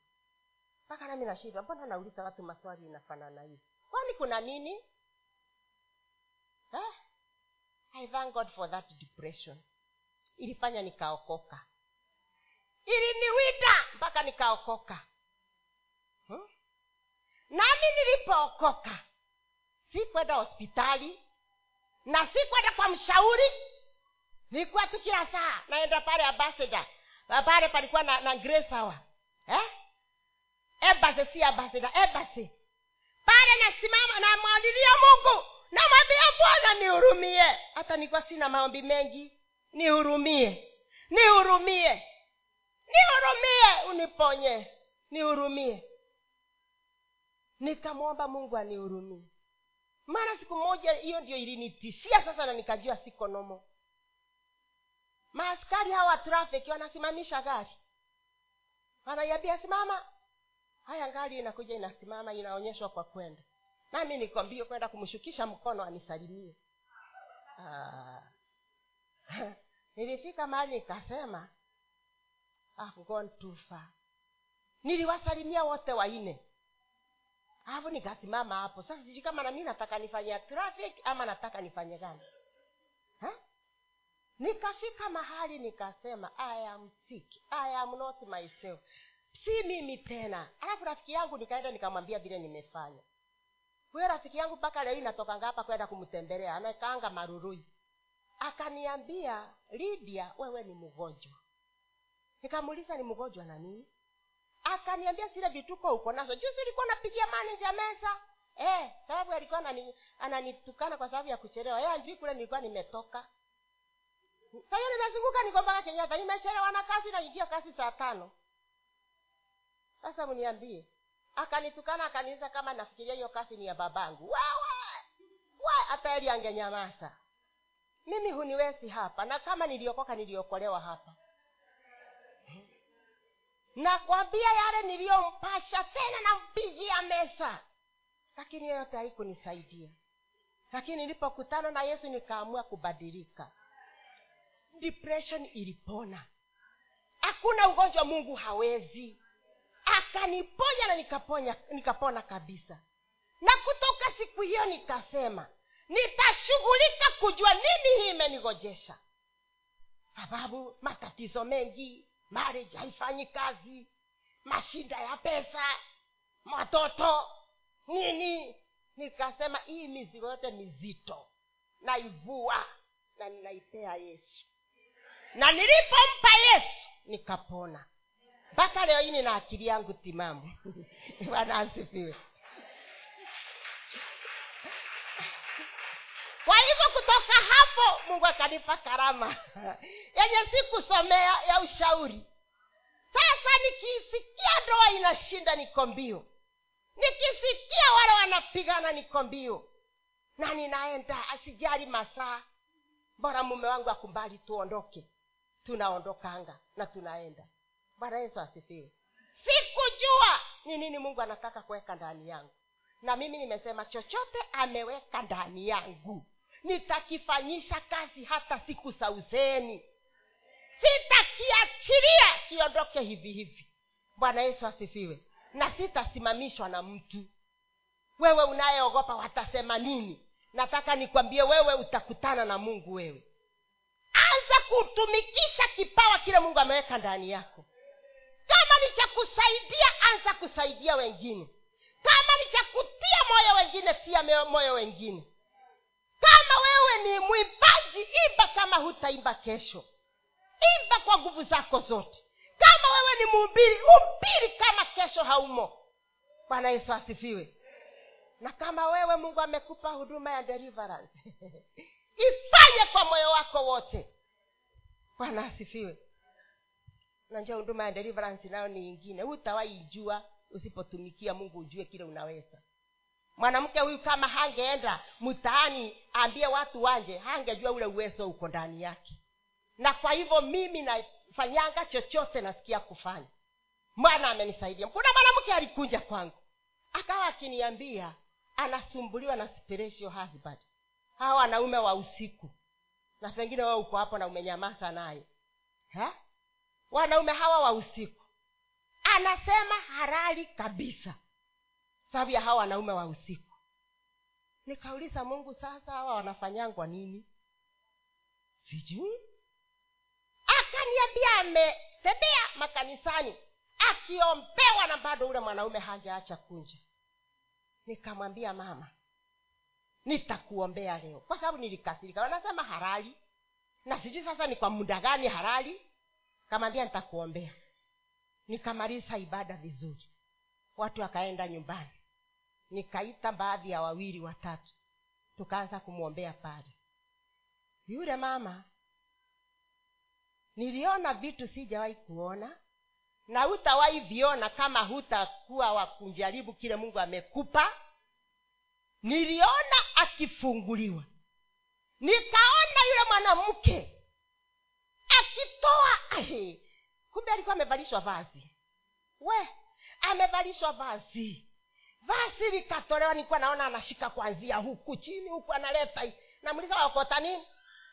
Mpaka nami na shida. Mbona nauliza watu maswali inafanana hivi? Kwani kuna nini? I thank god for that depression. Ilifanya nikaokoka. Iliniwita mpaka nikaokoka. Hmm? nami nilipookoka. Sikwenda hospitali na si kwenda kwa mshauri nilikuwa tu kila saa. Naenda pale ambassador. Na pale palikuwa na, na grace hour eh? ebase si ambassador ebase pale nasimama namwalilia mungu. Namwambia bwana nihurumie? Hata nilikuwa sina maombi mengi. Nihurumie. Nihurumie. Nihurumie. Uniponye. Nihurumie. Nikamwomba mungu anihurumie mara siku moja hiyo ndio ilinitishia sasa na nikajua siko nomo maaskari hawa traffic wanasimamisha gari. Wanaiambia simama. Haya gari inakuja inasimama inaonyeshwa kwa kwenda. Nami niko mbio kwenda kumshukisha mkono anisalimie. Ah. nilifika mahali nikasema I've gone too far. Niliwasalimia wote waine alafu nikasimama hapo. Sasa sijui kama nami nataka nifanya traffic ama nataka nifanye gani. Ha? nikafika mahali nikasema i am sick. I am not myself. Si mimi tena. Alafu rafiki yangu nikaenda nikamwambia vile nimefanya. Huyo rafiki yangu mpaka leo hii natokanga hapa kwenda kumtembelea. Anakaanga marurui. Akaniambia lidia wewe ni mgonjwa. Nikamuuliza ni mgonjwa na nini akaniambia zile vituko uko nazo. Juzi ulikuwa napigia manaja meza. Eh, sababu alikuwa anani- ananitukana kwa sababu ya kuchelewa. Yeye ajui kule nilikuwa nimetoka. Sahiyo nimezunguka niko mpaka nimechelewa na kazi naingia kazi saa tano. Sasa mniambie. Akanitukana akaniuliza kama nafikiria hiyo kazi ni ya babangu. Wewe! We mimi huniwezi hapa na kama niliokoka niliokolewa hapa nakwambia yale niliyompasha tena nampigia mesa. Lakini yoyote haikunisaidia lakini nilipokutana na yesu nikaamua kubadilika. Depression ilipona. Hakuna ugonjwa mungu hawezi. Akaniponya na nikaponya nikapona kabisa. Na kutoka siku hiyo nikasema nitashughulika kujua nini hii imenigojesha sababu matatizo mengi marriage haifanyi kazi. Mashinda ya pesa. Watoto nini? Nikasema hii mizigo yote mizito naivua na ninaipea yesu. Na nilipompa yesu nikapona. Mpaka leo hii nina akili yangu timamu. Bwana asifiwe kwa hivyo kutoka hapo mungu akanipa karama. Yenye si kusomea ya ushauri. Sasa nikisikia ndoa inashinda niko mbio. Nikisikia wale wanapigana niko mbio. Na ninaenda asijali masaa. Bora mume wangu akumbali tuondoke. Tunaondokanga na tunaenda. Bwana yesu asifiwe. Sikujua ni nini mungu anataka kuweka ndani yangu. Na mimi nimesema chochote ameweka ndani yangu nitakifanyisha kazi hata siku za uzeni. Sitakiachilia kiondoke hivi hivi. Bwana yesu asifiwe. Na sitasimamishwa na mtu. Wewe unayeogopa watasema nini? Nataka nikwambie wewe utakutana na mungu wewe. Anza kutumikisha kipawa kile mungu ameweka ndani yako. Kama ni cha kusaidia anza kusaidia wengine. Kama ni cha kutia moyo wengine tia moyo wengine kama wewe ni mwimbaji imba kama hutaimba kesho. Imba kwa nguvu zako zote. Kama wewe ni mhubiri umbili kama kesho haumo. Bwana yesu asifiwe. Na kama wewe mungu amekupa huduma ya deliverance ifanye kwa moyo wako wote. Bwana asifiwe. Unajua huduma ya deliverance nayo ni ingine hutawaijua usipotumikia mungu ujue kile unaweza mwanamke huyu kama hangeenda mtaani aambie watu wanje hangejua ule uwezo uko ndani yake. Na kwa hivyo mimi nafanyanga chochote nasikia kufanya. Mwana amenisaidia. Kuna mwanamke alikunja kwangu? Akawa akiniambia anasumbuliwa na husband. Hawa wanaume wa usiku. Na pengine wewe uko hapo na umenyamaza naye. Wanaume hawa wa usiku. Anasema harali kabisa sababu ya hawa wanaume wa usiku. Nikauliza mungu sasa hawa wanafanyangwa nini? Sijui. Akaniambia ametembea makanisani akiombewa na bado ule mwanaume hajaacha kunja nikamwambia mama nitakuombea leo. Kwa sababu nilikasirika. Wanasema harali na sijui sasa ni kwa muda gani harali kamwambia nitakuombea. Nikamaliza ibada vizuri. Watu wakaenda nyumbani nikaita baadhi ya wawili watatu. Tukaanza kumwombea pale. Yule mama niliona vitu sijawahi kuona na hutawahi viona kama hutakuwa wa kujaribu kile mungu amekupa. Niliona akifunguliwa. Nikaona yule mwanamke akitoa kumbe alikuwa amevalishwa vazi. We amevalishwa vazi vazi likatolewa nilikuwa naona anashika kwanzia huku chini huku analeta namuliza wakota nini?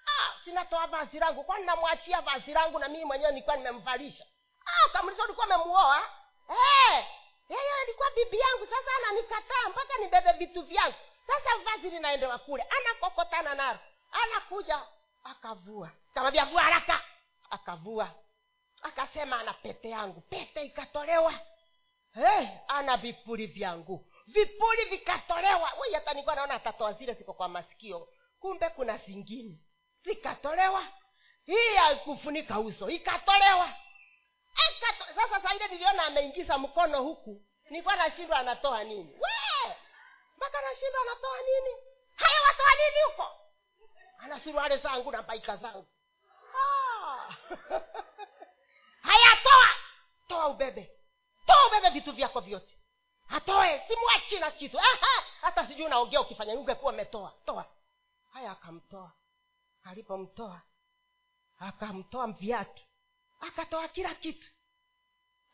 Ah, sinatoa vazi langu. Kwani namwachia vazi langu na mimi mwenyewe nilikuwa nimemvalisha? Ah, kamuliza ulikuwa umemuoa hey, yeye alikuwa bibi yangu sasa ananikataa mpaka nibebe vitu vyangu. Sasa vazi linaendewa kule. Anakokotana nalo. Anakuja akavua. Kamwambia vua haraka. Akavua. Akasema ana pete yangu. Pete ikatolewa hey, ana vipuli vyangu. Vipuli vikatolewa. Wei hata nilikuwa naona atatoa zile ziko kwa masikio. Kumbe kuna zingine. Zikatolewa. Hii ya uso ikatolewa. Ekato, sasa saile niliona ameingiza mkono huku. Nilikuwa nashindwa anatoa nini. Mpaka nashindwa anatoa nini? Haya watoa nini huko? Ana suruale zangu na baika zangu. Ah. haya toa toa ubebe toa ubebe vitu vyako vyote. Atoe simwachi na kitu. Aha, hata sijui unaongea ukifanya ungekuwa umetoa. Toa. Haya akamtoa. Alipomtoa akamtoa viatu. Akatoa kila kitu.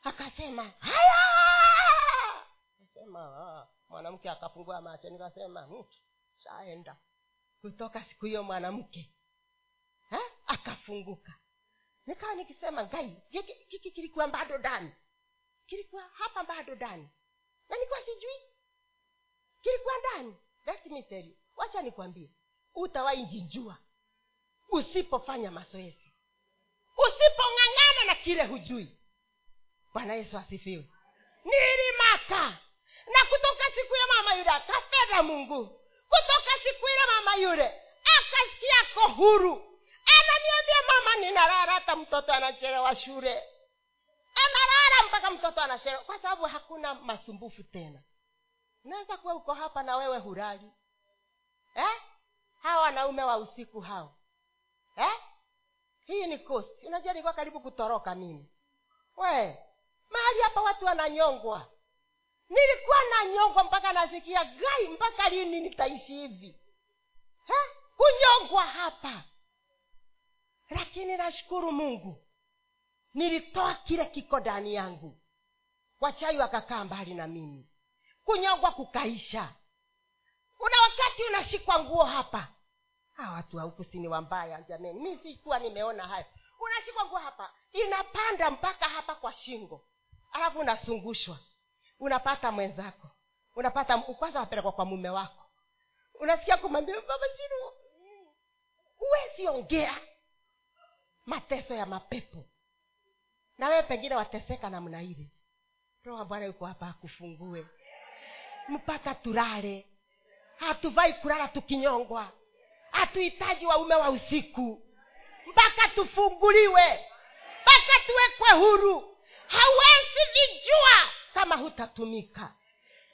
Akasema haya! Akasema "Ah." mwanamke akafungua macho nikasema "Hmm, shaenda. Kutoka siku hiyo mwanamke akafunguka. Nikawa nikisema ngai kilikuwa bado ndani kilikuwa hapa bado ndani. Na nilikuwa sijui. Kilikuwa ndani. Let me tell you. Wacha nikwambie. Utawainjijua usipofanya mazoezi. Usipong'ang'ana na kile hujui. Bwana yesu asifiwe. Nilimaka. Na kutoka siku ya mama yule akapenda mungu. Kutoka siku ile mama yule akasikia ako huru. Ananiambia mama ninarara hata mtoto anachelewa shule analala mpaka mtoto anashewa kwa sababu hakuna masumbufu tena. Unaweza kuwa uko hapa na wewe hurali. Eh? hawa wanaume wa usiku hao. Eh? hii ni kosti unajua nilikuwa karibu kutoroka mimi. We mahali hapa watu wananyongwa. Nilikuwa nanyongwa mpaka nasikia gai mpaka lini nitaishi hivi? Eh? kunyongwa hapa. Lakini nashukuru mungu nilitoa kile kiko ndani yangu. Wachawi wakakaa mbali na mimi. Kunyongwa kukaisha. Una wakati unashikwa nguo hapa. Ha watu wa sini wambaya jameni mi sikuwa nimeona hayo. Unashikwa nguo hapa. Inapanda mpaka hapa kwa shingo. Alafu unasungushwa. Unapata mwenzako. Unapata kwanza wapelekwa kwa mume wako. Unasikia kumwambia baba shinu huwezi ongea. Mateso ya mapepo na wewe pengine wateseka namna ile. Roho wa bwana yuko hapa akufungue. Mpaka turare hatuvai kulala tukinyongwa. Hatuhitaji waume wa usiku. Mpaka tufunguliwe. Mpaka tuwekwe huru. Hawezi vijua kama hutatumika.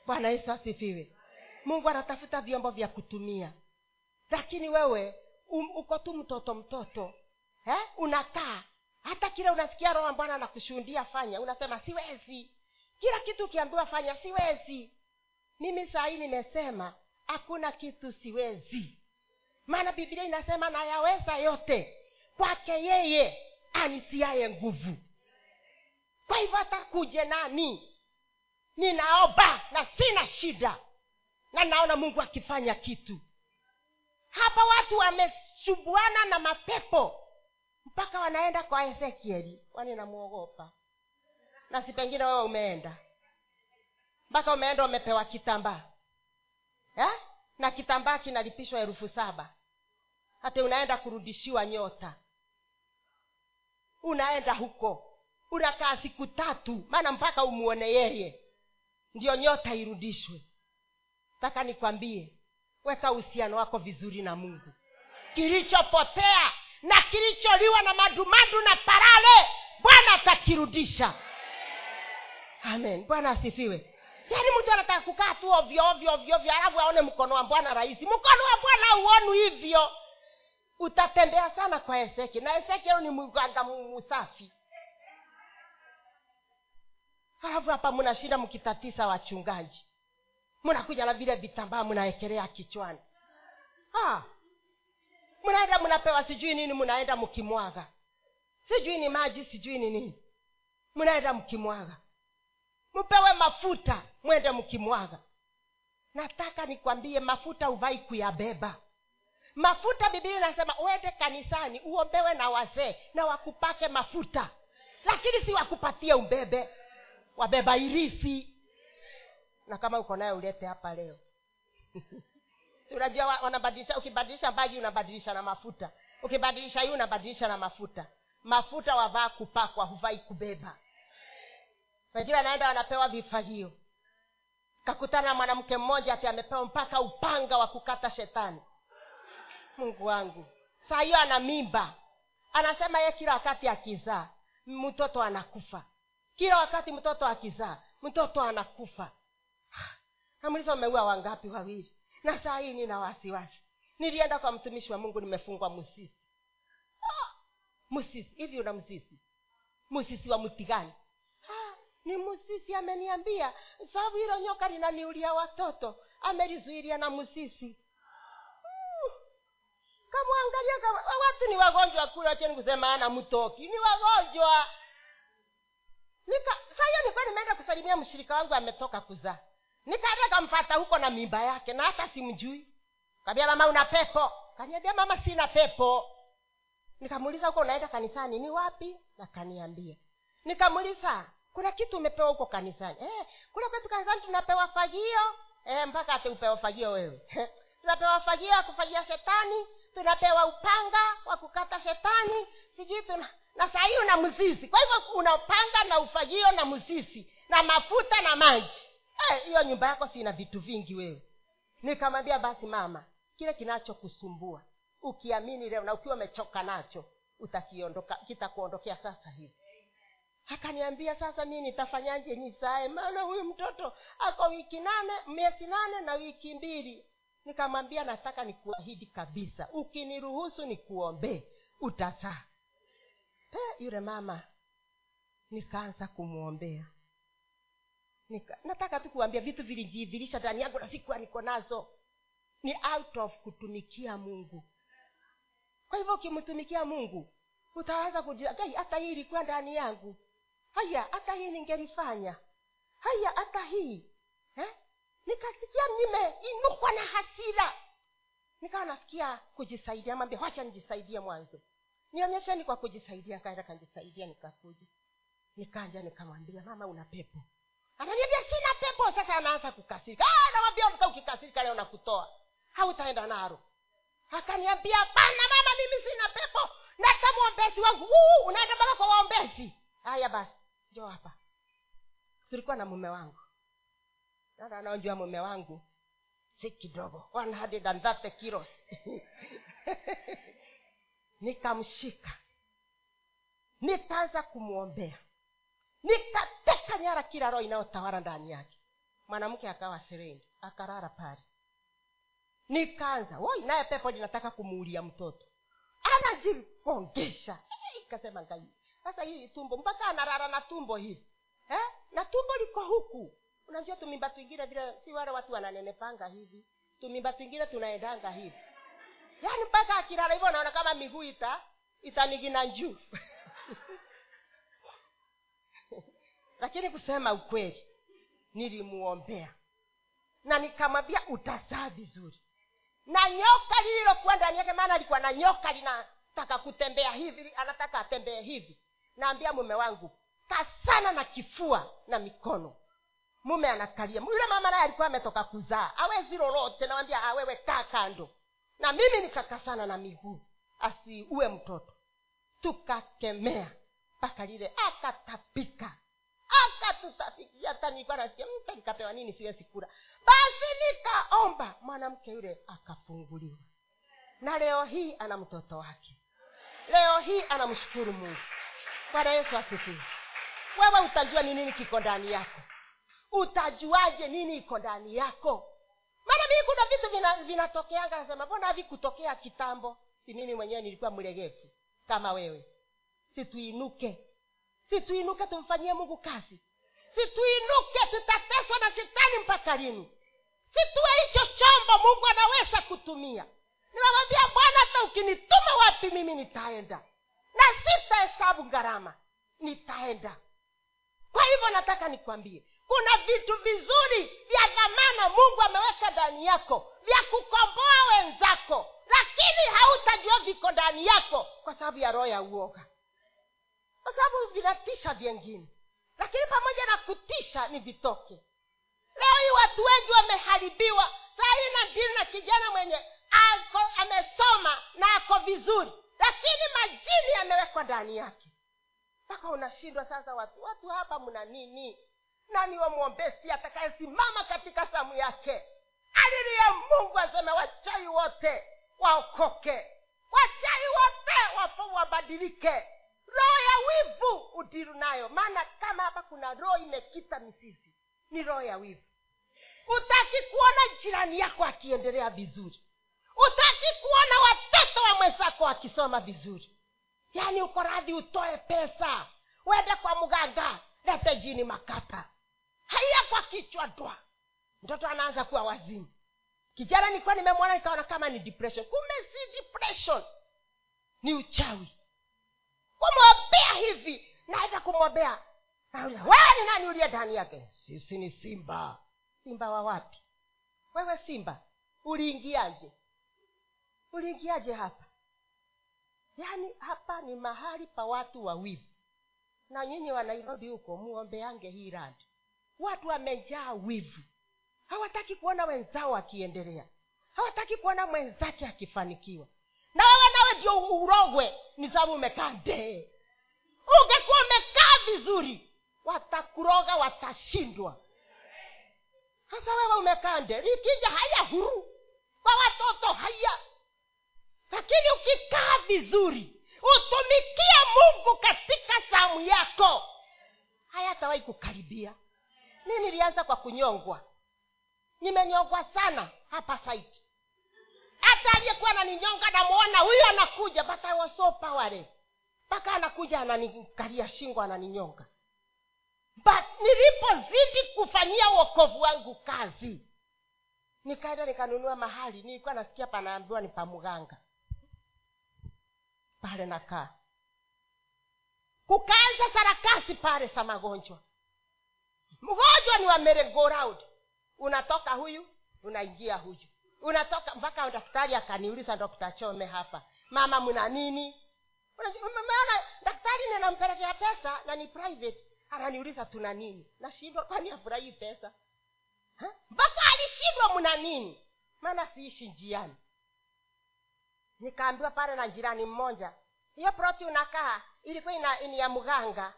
Bwana yesu asifiwe. Mungu anatafuta vyombo vya kutumia. Lakini wewe um, uko tu mtoto mtoto. Eh? unakaa hata kile unasikia roho bwana anakushuhudia fanya. Unasema siwezi. Kila kitu ukiambiwa fanya siwezi. Mimi saa hii nimesema hakuna kitu siwezi. Maana biblia inasema nayaweza yote. Kwake yeye anitiaye nguvu. Kwa hivyo atakuje nani ninaomba na sina shida. Na naona mungu akifanya kitu. Hapa watu wamesubuana na mapepo mpaka wanaenda kwa ezekieli kwani namwogopa na si pengine wewe umeenda? Mpaka umeenda umepewa kitambaa. Eh? na kitambaa kinalipishwa elfu saba. Hata unaenda kurudishiwa nyota. Unaenda huko. Unakaa siku tatu maana mpaka umuone yeye. Ndio nyota irudishwe. Taka nikwambie weka uhusiano wako vizuri na mungu. Kilichopotea na kilicholiwa na madumadu na parale bwana atakirudisha. Amen. Bwana asifiwe. Yaani mtu anataka kukaa tu ovyo alafu aone mkono wa bwana rahisi. Mkono wa bwana uonu hivyo. Utatembea sana kwa eseki na esekiel ni mganga musafi. Alafu hapa mnashinda mkitatisa wachungaji. Mnakuja na vile vitambaa mnaekelea kichwani. Ah. Mnaenda mnapewa sijui nini mnaenda mkimwaga. Sijui ni maji sijui ni nini. Mnaenda mkimwaga. Mpewe mafuta mwende mkimwaga. Nataka nikwambie mafuta uvai kuyabeba. Mafuta bibilia inasema uende kanisani uombewe na wazee na wakupake mafuta. Lakini si wakupatie umbebe wabeba irisi na kama uko naye ulete hapa leo unajua wanabadilisha ukibadilisha bagi unabadilisha na mafuta. Ukibadilisha hii unabadilisha na mafuta. Mafuta wavaa kupakwa huvai kubeba. Wengine anaenda wanapewa vifagio. Kakutana na mwanamke mmoja ati amepewa mpaka upanga wa kukata shetani. Mungu wangu. Saa hiyo ana mimba. Anasema ye kila wakati akizaa mtoto anakufa. Kila wakati mtoto akizaa mtoto anakufa. Namuliza umeua wangapi? Wawili na saa hii nina wasiwasi. Nilienda kwa mtumishi wa mungu nimefungwa musisi. Ah, musisi hivi una msisi musisi wa mti gani ah, ni musisi ameniambia sababu hilo nyoka linaniulia watoto amelizuilia na musisi. Kamwangalia kama watu ni wagonjwa kule wacheni kusema ana mtoki ni wagonjwa. Nika saa hiyo nilikuwa nimeenda kusalimia mshirika wangu ametoka kuzaa nikaenda kamfata huko na mimba yake na hata simjui. Kaambia mama una pepo? Kaniambia mama sina pepo. Nikamuuliza huko unaenda kanisani? Ni wapi? Na kaniambia nikamuuliza kuna kitu umepewa huko kanisani? Eh, kule kwetu kanisani tunapewa fagio. Eh, mpaka ati upewa fagio wewe? Tunapewa fagio ya kufagia shetani tunapewa upanga wa kukata shetani sijui tuna na saa hii una mzizi. Kwa hivyo una upanga na ufagio na mzizi na mafuta na maji hiyo eh, nyumba yako sina vitu vingi wewe. Nikamwambia basi mama kile kinachokusumbua ukiamini leo na ukiwa umechoka nacho utakiondoka kitakuondokea sasa hivi. Akaniambia sasa mi nitafanyaje? Nisae maana huyu mtoto ako wiki nane miezi nane na wiki mbili. Nikamwambia nataka nikuahidi kabisa ukiniruhusu nikuombee utazaa yule mama nikaanza kumwombea Nika, nataka tu kuambia vitu vilijidhirisha ndani yangu na sikuwa niko nazo. Ni out of kutumikia mungu. Kwa hivyo ukimtumikia mungu utaanza kujia hata hii ilikuwa ndani yangu. Haya hata hii ningelifanya. Haya hata hii eh? nikasikia nimeinukwa na hasira. Nikawa nafikia kujisaidia mwambia wacha nijisaidie mwanzo. Nionyesheni kwa kujisaidia kaenda kanjisaidia nikakuja. Nikaja nikamwambia mama una pepo ananiambia sina pepo sasa anaanza kukasirika. Ah, nawambia ukikasirika leo nakutoa. Hautaenda naro akaniambia hapana mama mimi sina pepo. Nata mwombezi wangu. Wuu, unaenda mpaka kwa waombezi. Haya basi njo hapa. Tulikuwa na mume wangu. Sasa anaonjua mume wangu. Si kidogo. 130 kilos. Nikamshika. Nikaanza kumwombea nikateka nyara kila roho inayotawala ndani yake. Mwanamke akawa sereni akarara pale. Nikaanza woi naye pepo linataka kumuulia mtoto. Anajipongesha ikasema ngai sasa hii tumbo mpaka anarara na tumbo hivi eh? na tumbo liko huku. Unajua tumimba twingine vile si wale watu wananenepanga hivi. Tumimba twingine tunaendanga hivi. Yaani mpaka akilala hivyo naona kama miguu ita itanigina juu lakini kusema ukweli nilimuombea. Na nikamwambia utazaa vizuri. Na nyoka lililokuwa ndani yake maana alikuwa na nyoka linataka kutembea hivi anataka atembee hivi. Naambia mume wangu kasana na kifua na mikono. Mume anakalia. Yule mama naye alikuwa ametoka kuzaa awezi lolote. Nawambia awewe kaa kando. Na mimi nikakasana na miguu asiue mtoto. Tukakemea mpaka lile akatapika hata mta nikapewa nini siwezi kula. Basi nikaomba mwanamke yule akafunguliwa. Na leo hii ana mtoto wake. Leo hii anamshukuru mungu. Bwana yesu asifiwe. Wewe utajua ni nini kiko ndani yako. Utajuaje nini iko ndani yako? Maana mii kuna vitu vina- nasema mbona havikutokea kitambo? Si mimi mwenyewe nilikuwa mlegevu kama wewe. Situinuke situinuke tumfanyie mungu kazi. Situinuke tutateswa na shetani mpaka lini? Situwe hicho chombo mungu anaweza kutumia. Nimemwambia bwana hata ukinituma wapi mimi nitaenda? Na sitahesabu gharama nitaenda. Kwa hivyo nataka nikwambie kuna vitu vizuri vya dhamana mungu ameweka ndani yako vya kukomboa wenzako lakini hautajua viko ndani yako kwa sababu ya roho ya uoga kwa sababu vinatisha vyengine. Lakini pamoja na kutisha ni vitoke. Leo hii watu wengi wameharibiwa. Saa hii na dili na kijana mwenye ako amesoma na ako vizuri. Lakini majini yamewekwa ndani yake. Mpaka unashindwa sasa watu watu hapa mna nini? Nani wamwombesi atakayesimama katika samu yake? Alilia mungu aseme wachai wote waokoke. Wachai wote wafu wabadilike roho ya wivu udiru nayo. Maana kama hapa kuna roho imekita mizizi ni roho ya wivu. Utaki kuona jirani yako akiendelea vizuri. Utaki kuona watoto wa mwenzako wakisoma vizuri. Yaani uko radhi utoe pesa. Uende kwa mganga lete jini makata. Haiya kwa kichwa dwa. Mtoto anaanza kuwa wazimu. Kijana nilikuwa nimemwona nikaona kama ni depression. Kumbe si depression. Ni uchawi kumwombea hivi naweza kumwombea wewe ni nani uliye ndani yake? Sisi ni simba. Simba wa wapi? Wewe simba uliingiaje? Uliingiaje hapa? Yaani hapa ni mahali pa watu wawivu na nyinyi wa nairobi huko muombeange hii randi watu wamejaa wivu. Hawataki kuona wenzao wakiendelea. Hawataki kuona mwenzake akifanikiwa ndio urogwe ni sababu umekaa dee ungekuwa umekaa vizuri watakuroga watashindwa. Sasa wewe umekaa nde likija haya huru kwa watoto haya. Lakini ukikaa vizuri utumikie mungu katika samu yako. Haya hatawahi kukaribia. Mi nilianza kwa kunyongwa. Nimenyongwa sana hapa saiti hata aliyekuwa ananinyonga namwona huyu anakuja but I was so powerless. Mpaka anakuja ananikalia shingo ananinyonga. But nilipozidi kufanyia uokovu wangu kazi nikaenda nikanunua mahali nilikuwa nasikia panaambiwa ni pamganga pale nakaa. Kukaanza sarakasi pale za magonjwa. Mgonjwa ni wa merry-go-round. Unatoka huyu unaingia huyu unatoka mpaka daktari akaniuliza dokta chome hapa. Mama mna nini? Umeona daktari ninampelekea pesa na ni private. Ananiuliza tuna nini? Nashindwa kwani afurahii pesa? Mpaka alishindwa mna nini? Maana siishi njiani. Nikaambiwa pale na jirani mmoja hiyo proti unakaa ilikuwa ina, ni ya mganga.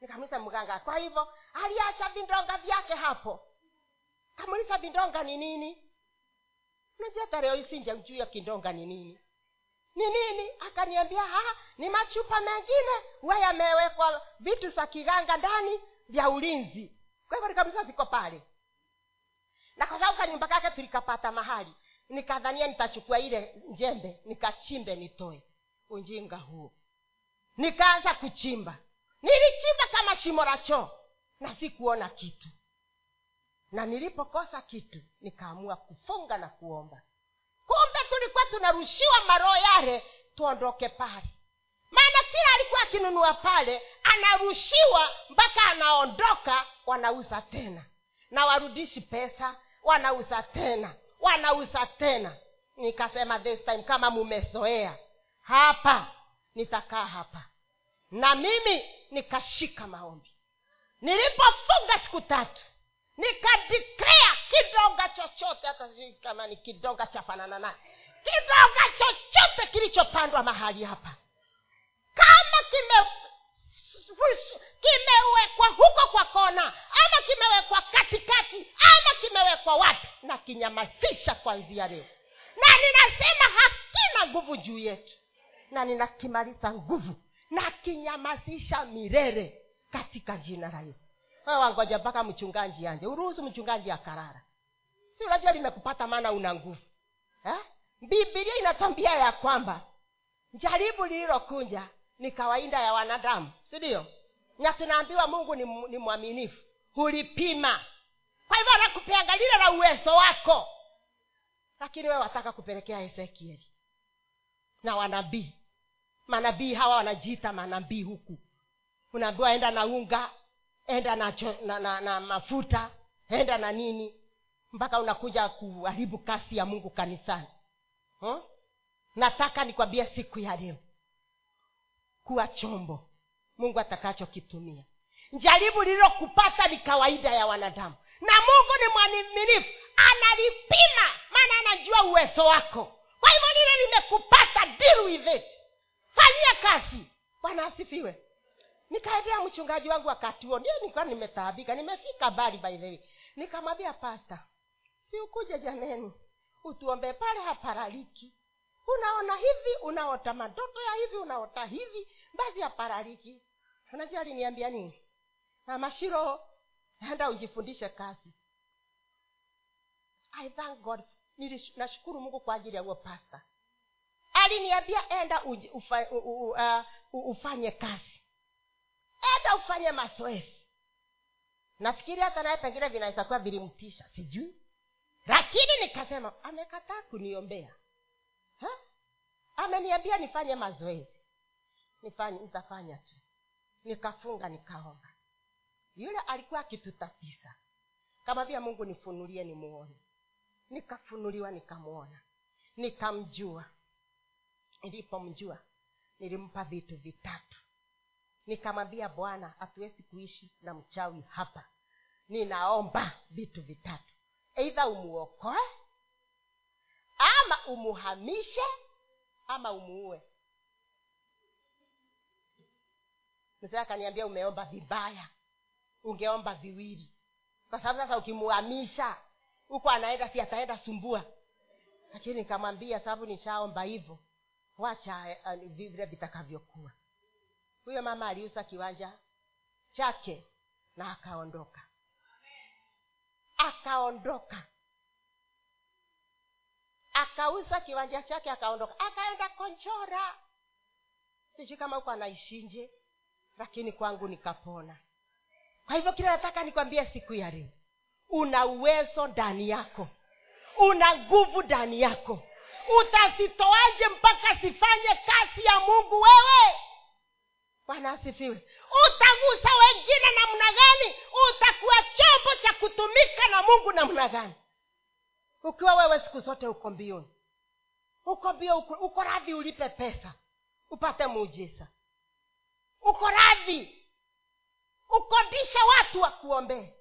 Nikamuliza mganga kwa hivyo aliacha vindonga vyake hapo? Kamuliza vindonga ni nini najua hata leo isinja juu ya kindonga ni nini. Ni nini? Akaniambia ha ni machupa mengine. Huwa yamewekwa vitu za kiganga ndani vya ulinzi. Kwa hivyo nikamuliza ziko pale. Na kwa sababu kanyumba kake tulikapata mahali nikadhania nitachukua ile njembe nikachimbe nitoe. Ujinga huo. Nikaanza kuchimba. Nilichimba kama shimo la choo. Na sikuona kitu na nilipokosa kitu nikaamua kufunga na kuomba. Kumbe tulikuwa tunarushiwa maroho yale tuondoke pale. Maana kila alikuwa akinunua pale anarushiwa mpaka anaondoka wanauza tena. Na warudishi pesa wanauza tena wanauza tena. Nikasema this time kama mumezoea hapa nitakaa hapa. Na mimi nikashika maombi. Nilipofunga siku tatu kidonga chochote hata sijui kama ni kidonga cha fanana naye. Kidonga chochote kilichopandwa mahali hapa. Kama kime kimewekwa huko kwa kona ama kimewekwa katikati ama kimewekwa wapi na kinyamazisha kwanzia leo. Na ninasema hakina nguvu juu yetu. Na ninakimaliza nguvu na kinyamazisha milele katika jina la yesu. Wangoja mpaka mchungaji anje uruhusu mchungaji akarara si unajua limekupata maana una nguvu. Eh? bibilia inatambia ya kwamba jaribu lililokunja ni kawaida ya wanadamu sindio na tunaambiwa mungu ni, ni mwaminifu hulipima. Kwa hivyo anakupeanga lile la uwezo wako. Lakini wewe wataka kupelekea ezekieli na wanabii. Manabii hawa wanajiita manabii huku. Unaambiwa enda na unga enda na, cho, na, na, na mafuta enda na nini mpaka unakuja kuharibu kasi ya mungu kanisani. Hmm? nataka nikwambie siku ya leo kuwa chombo mungu atakachokitumia. Jaribu lililokupata ni kawaida ya wanadamu na mungu ni mwaniminifu analipima maana anajua uwezo wako. Kwa hivyo lile limekupata deal with it. Fanyia kazi bwana asifiwe. Nikaendea mchungaji wangu wakati huo ndio nilikuwa nimetaabika nimefika bali by the way. Nikamwambia pasta si ukuje jameni. Utuombee pale haparaliki. Unaona hivi unaota madoto ya hivi unaota hivi basi haparariki unajua aliniambia nini? Na mashiro enda ujifundishe kazi. I thank god. Nashukuru mungu kwa ajili ya huo pasta. Aliniambia enda uji, ufa, u, u, uh, ufanye kazi. Enda ufanye mazoezi. Nafikiri hata naye pengine vinaweza kuwa vilimtisha. Sijui lakini nikasema amekataa kuniombea. Ameniambia nifanye mazoezi. Nifanye nitafanya tu. Nikafunga nikaomba. Yule alikuwa akitutatisa kama vile mungu nifunulie nimuone. Nikafunuliwa nikamwona. Nikamjua. Nilipomjua nilimpa vitu vitatu. Nikamwambia bwana hatuwezi kuishi na mchawi hapa. Ninaomba vitu vitatu eidha umuokoe ama umuhamishe ama umuue. Mzee akaniambia umeomba vibaya. Ungeomba viwili. Kwa sababu sasa ukimuhamisha huko anaenda si ataenda sumbua. Lakini nikamwambia sababu nishaomba hivyo wacha uh, vile vitakavyokuwa. Huyo mama aliuza kiwanja chake na akaondoka akaondoka akauza kiwanja chake akaondoka. Akaenda konchora. Sijui kama huko anaishinje lakini kwangu nikapona. Kwa hivyo kile nataka nikwambie siku ya leo. Una uwezo ndani yako. Una nguvu ndani yako. Utazitoaje mpaka sifanye kazi ya mungu wewe? Bwana asifiwe. Utagusa wengine namna gani utakuwa chombo cha kutumika na mungu namna gani ukiwa wewe siku zote uko mbioni uko mbio uko, radhi ulipe pesa upate muujiza. Uko radhi ukodishe watu wakuombee.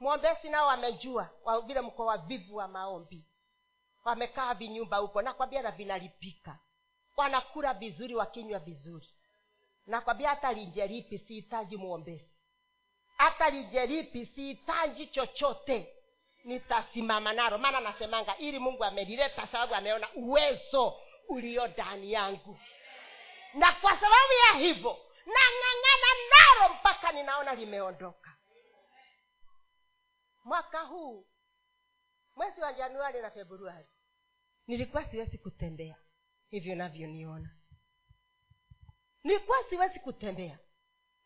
Mwombezi nao wamejua wa- vile mko wavivu wa maombi. Wamekaa vinyumba huko nakwambia na vinalipika. Wanakula vizuri wakinywa vizuri. Nakwambia hata linjeripi sihitaji mwombezi hata linjeripi sihitaji chochote. Nitasimama nalo maana nasemanga ili mungu amelileta sababu ameona uwezo ulio ndani yangu. Na kwa sababu ya hivyo nang'ang'ana nalo mpaka ninaona limeondoka. Mwaka huu mwezi wa januari na februari nilikuwa siwezi kutembea. Hivyo navyoniona nilikuwa siwezi kutembea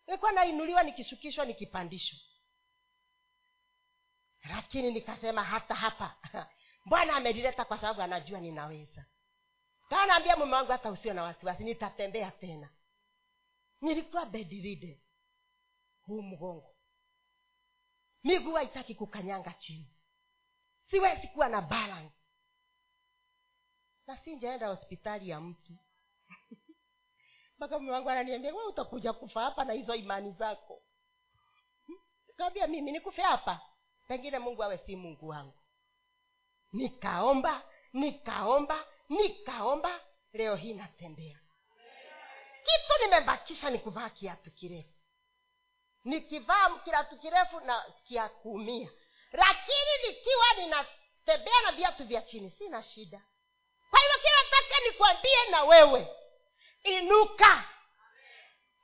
nilikuwa nainuliwa nikishukishwa nikipandishwa. Lakini nikasema hata hapa bwana amelileta kwa sababu anajua ninaweza. Kanaambia mume wangu hata usio na wasiwasi nitatembea tena. Nilikuwa bedride huu mgongo. Miguu haitaki kukanyanga chini. Siwezi kuwa na balance. Na sinjaenda hospitali ya mtu mpaka mume wangu ananiambia we utakuja kufa hapa na hizo imani zako. Kawambia mimi nikufe hapa. Pengine mungu awe si mungu wangu. Nikaomba nikaomba nikaomba leo hii natembea. Kitu nimebakisha ni kuvaa kiatu kirefu. Nikivaa kiatu kirefu na kia kuumia lakini nikiwa ninatembea na viatu vya chini sina shida. Kwa hivyo kinataka nikwambie na wewe inuka.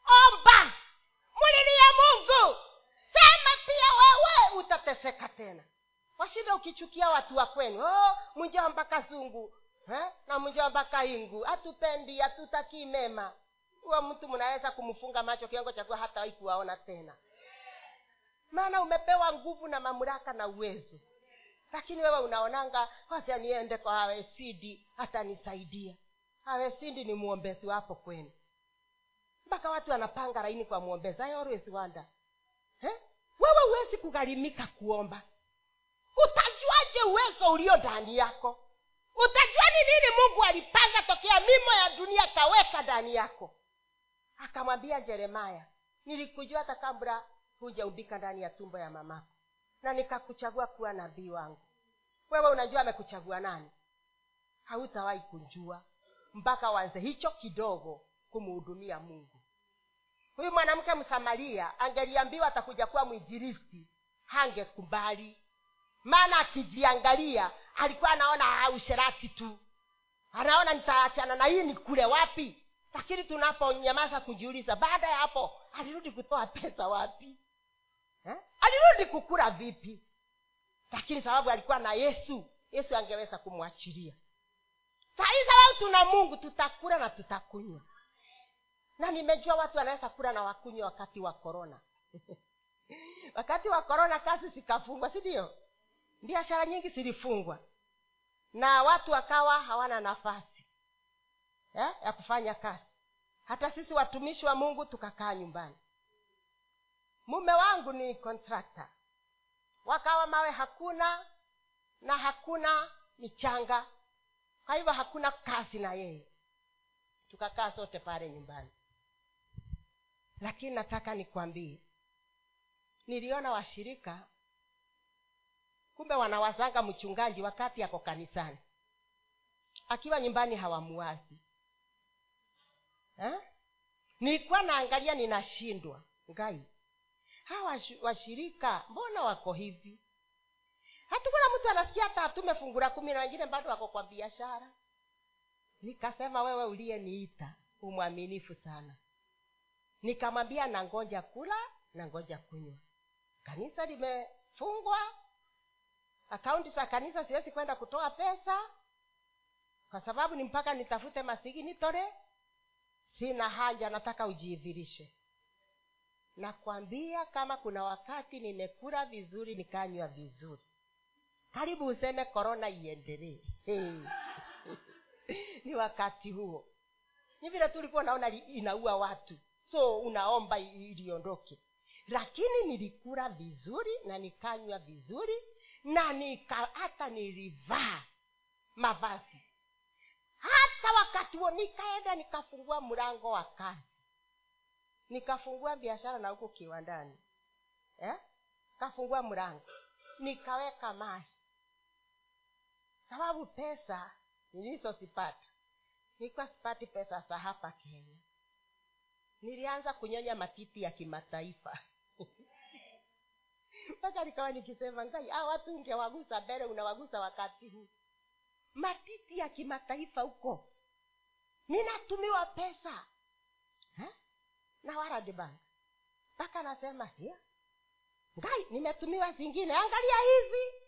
Omba. Mulilie mungu. Sema pia wewe utateseka tena. Washida ukichukia watu wa kwenu. Oh, mjomba kazungu eh? na mjomba kaingu hatupendi hatutakii mema. Huyo mtu mnaweza kumfunga macho kiongo chakua hata wai kuwaona tena. Maana umepewa nguvu na mamlaka na uwezo. Lakini wewe unaonanga wacha niende kwa awesidi hatanisaidia awesidi ni mwombezi wapo kwenu. Mpaka watu wanapanga laini kwa mwombezi I always wonder eh? wewe huwezi kugharimika kuomba. Utajuaje uwezo ulio ndani yako? Utajua ni nini mungu alipanga tokea mimo ya dunia akaweka ndani yako? Akamwambia jeremaya nilikujua hata kabla hujaumbika ndani ya tumbo ya mamako na nikakuchagua kuwa nabii wangu. Wewe unajua amekuchagua nani? Hautawahi kunjua mpaka wanze hicho kidogo kumhudumia mungu. Huyu mwanamke msamaria angeliambiwa atakuja kuwa mwinjilisti hangekubali. Maana akijiangalia alikuwa anaona usherati tu. Anaona nitaachana na hii ni kule wapi? Lakini tunaponyamaza kujiuliza baada ya hapo alirudi kutoa pesa wapi? Eh? alirudi kukula vipi? Lakini sababu alikuwa na yesu yesu angeweza kumwachilia sahii sababu tuna mungu tutakula na tutakunywa. Na nimejua watu wanaweza kula na wakunywa wakati wa korona wakati wa korona kazi zikafungwa si ndio? Biashara nyingi zilifungwa. Na watu wakawa hawana nafasi eh, ya kufanya kazi. Hata sisi watumishi wa mungu tukakaa nyumbani. Mume wangu ni kontrakta wakawa mawe hakuna na hakuna michanga kwa hivyo hakuna kazi na yeye. Tukakaa sote pale nyumbani. Lakini nataka nikwambie niliona washirika kumbe wanawazanga mchungaji wakati ako kanisani. Akiwa nyumbani hawamuwazi ha? nilikuwa naangalia ninashindwa. Ngai hawa washirika mbona wako hivi hatukuna mtu anasikia hata atume fungura kumi na wengine bado wako kwa biashara. Nikasema wewe uliyeniita umwaminifu sana. Nikamwambia nangoja kula nangoja kunywa. Kanisa limefungwa. Akaunti za kanisa siwezi kwenda kutoa pesa. Kwa sababu ni mpaka nitafute masigi nitore. Sina haja nataka ujiidhirishe nakwambia kama kuna wakati nimekula vizuri nikanywa vizuri karibu useme korona iendelee. Ni wakati huo. Ni vile tu unaona inaua watu. So unaomba iliondoke. Lakini nilikula vizuri na nikanywa vizuri na nika hata nilivaa mavazi. Hata wakati huo nikaenda nikafungua mlango wa kazi. Nikafungua biashara na huko kiwandani. Eh? kafungua mlango. Nikaweka maji sababu pesa nilizozipata nilikuwa sipati pesa za hapa kenya. Nilianza kunyonya matiti ya kimataifa. Mpaka nikawa nikisema ngai a watu ungewagusa mbele unawagusa wakati huu. Matiti ya kimataifa huko. Ninatumiwa pesa. Ha? na World Bank. Mpaka nasema hiya ngai nimetumiwa zingine. Angalia hizi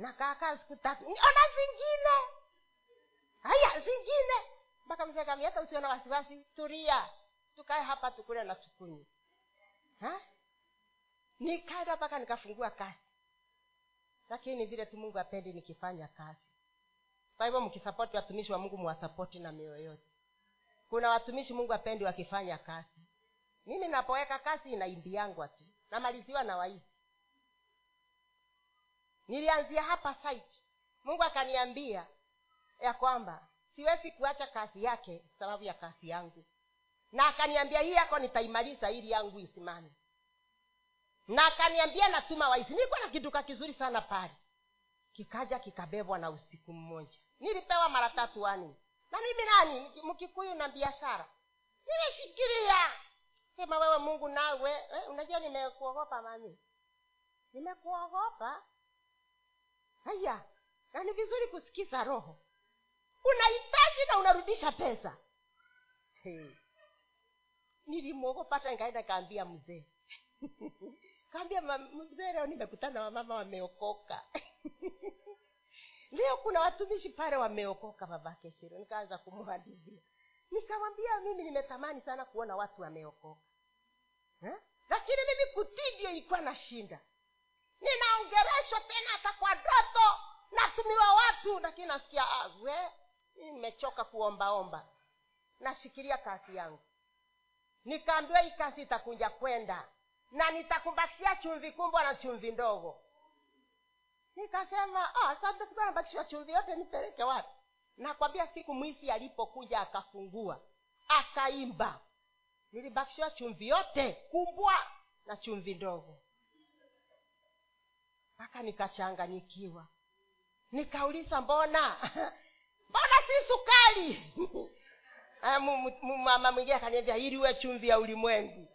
nakaakaa siku tatu ona zingine. Haya zingine. Mpaka mzee kami hata wasiwasi turia tukae hapa tukule na tukunywe. Nikaenda mpaka nikafungua kazi lakini vile tu mungu apendi nikifanya kazi kwa hivyo mkisapoti watumishi wa mungu mwasapoti na mioyo yote. Kuna watumishi mungu apendi wakifanya kazi mimi napoweka kazi inaimbiangwa tu namaliziwa na waizi nilianzia hapa site. Mungu akaniambia ya kwamba siwezi kuacha kazi yake sababu ya kazi yangu. Na akaniambia hii yako nitaimaliza ili yangu isimame. Na akaniambia natuma waizi. Nilikuwa na kiduka kizuri sana pale. Kikaja kikabebwa na usiku mmoja. Nilipewa mara tatu wani. Na mimi nani? Mkikuyu na biashara. Nimeshikilia. Sema wewe mungu nawe eh, unajua nimekuogopa mami. Nimekuogopa haya na ni vizuri kusikiza roho. Unahitaji na unarudisha pesa. Hey. nilimwogopa hata nikaenda kaambia mzee. Kaambia mzee leo nimekutana wamama wameokoka. Leo kuna watumishi pale wameokoka babake shiro. Nikaanza kumwadizia nikamwambia mimi nimetamani sana kuona watu wameokoka. Lakini mimi kutii ndio ilikuwa na shinda ninaongereshwa tena hata kwa doto natumiwa watu lakini nasikia ah, we nimechoka kuombaomba nashikilia kazi yangu. Nikaambiwa hii kazi itakunja kwenda. Na nitakumbatia chumvi kumbwa na chumvi ndogo. Nikasema asante sasa sikuwa nabakishwa chumvi yote nipeleke wapi? Nakwambia siku mwisi alipokuja akafungua akaimba. Nilibakishiwa chumvi yote kumbwa na chumvi ndogo mpaka nikachanganyikiwa. Nikauliza mbona? Mbona si sukari? Mama mwingine akaniambia ili uwe chumvi ya ulimwengu.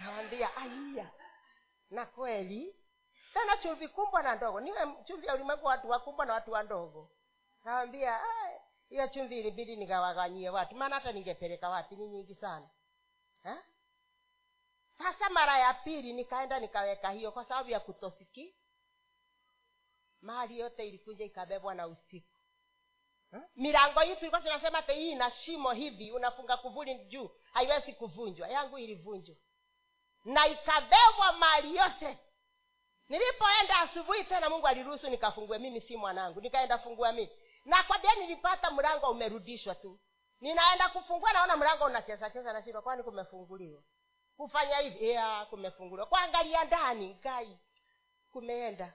Nawambia aiya na kweli? Tena chumvi kumbwa na ndogo. Niwe chumvi ya ulimwengu watu wakumbwa na watu wandogo nawambia hiyo chumvi ilibidi nikawaganyie watu. Maana hata ningepeleka wapi? Ni nyingi sana. Ha? sasa mara ya pili nikaenda nikaweka hiyo kwa sababu ya kutosiki mali yote ilikuja ikabebwa na usiku. Hmm? milango hii tulikuwa tunasema hii ina shimo hivi unafunga kuvuli juu haiwezi kuvunjwa. Yangu ilivunjwa. Na ikabebwa mali yote. Nilipoenda asubuhi tena mungu aliruhusu nikafungue mimi si mwanangu. Nikaenda fungua mimi. Na kwambia nilipata mlango umerudishwa tu. Ninaenda kufungua naona mlango unacheza cheza nashindwa kwani kumefunguliwa? Kufanya hivi? Kumefunguliwa. Kuangalia ndani ngai kumeenda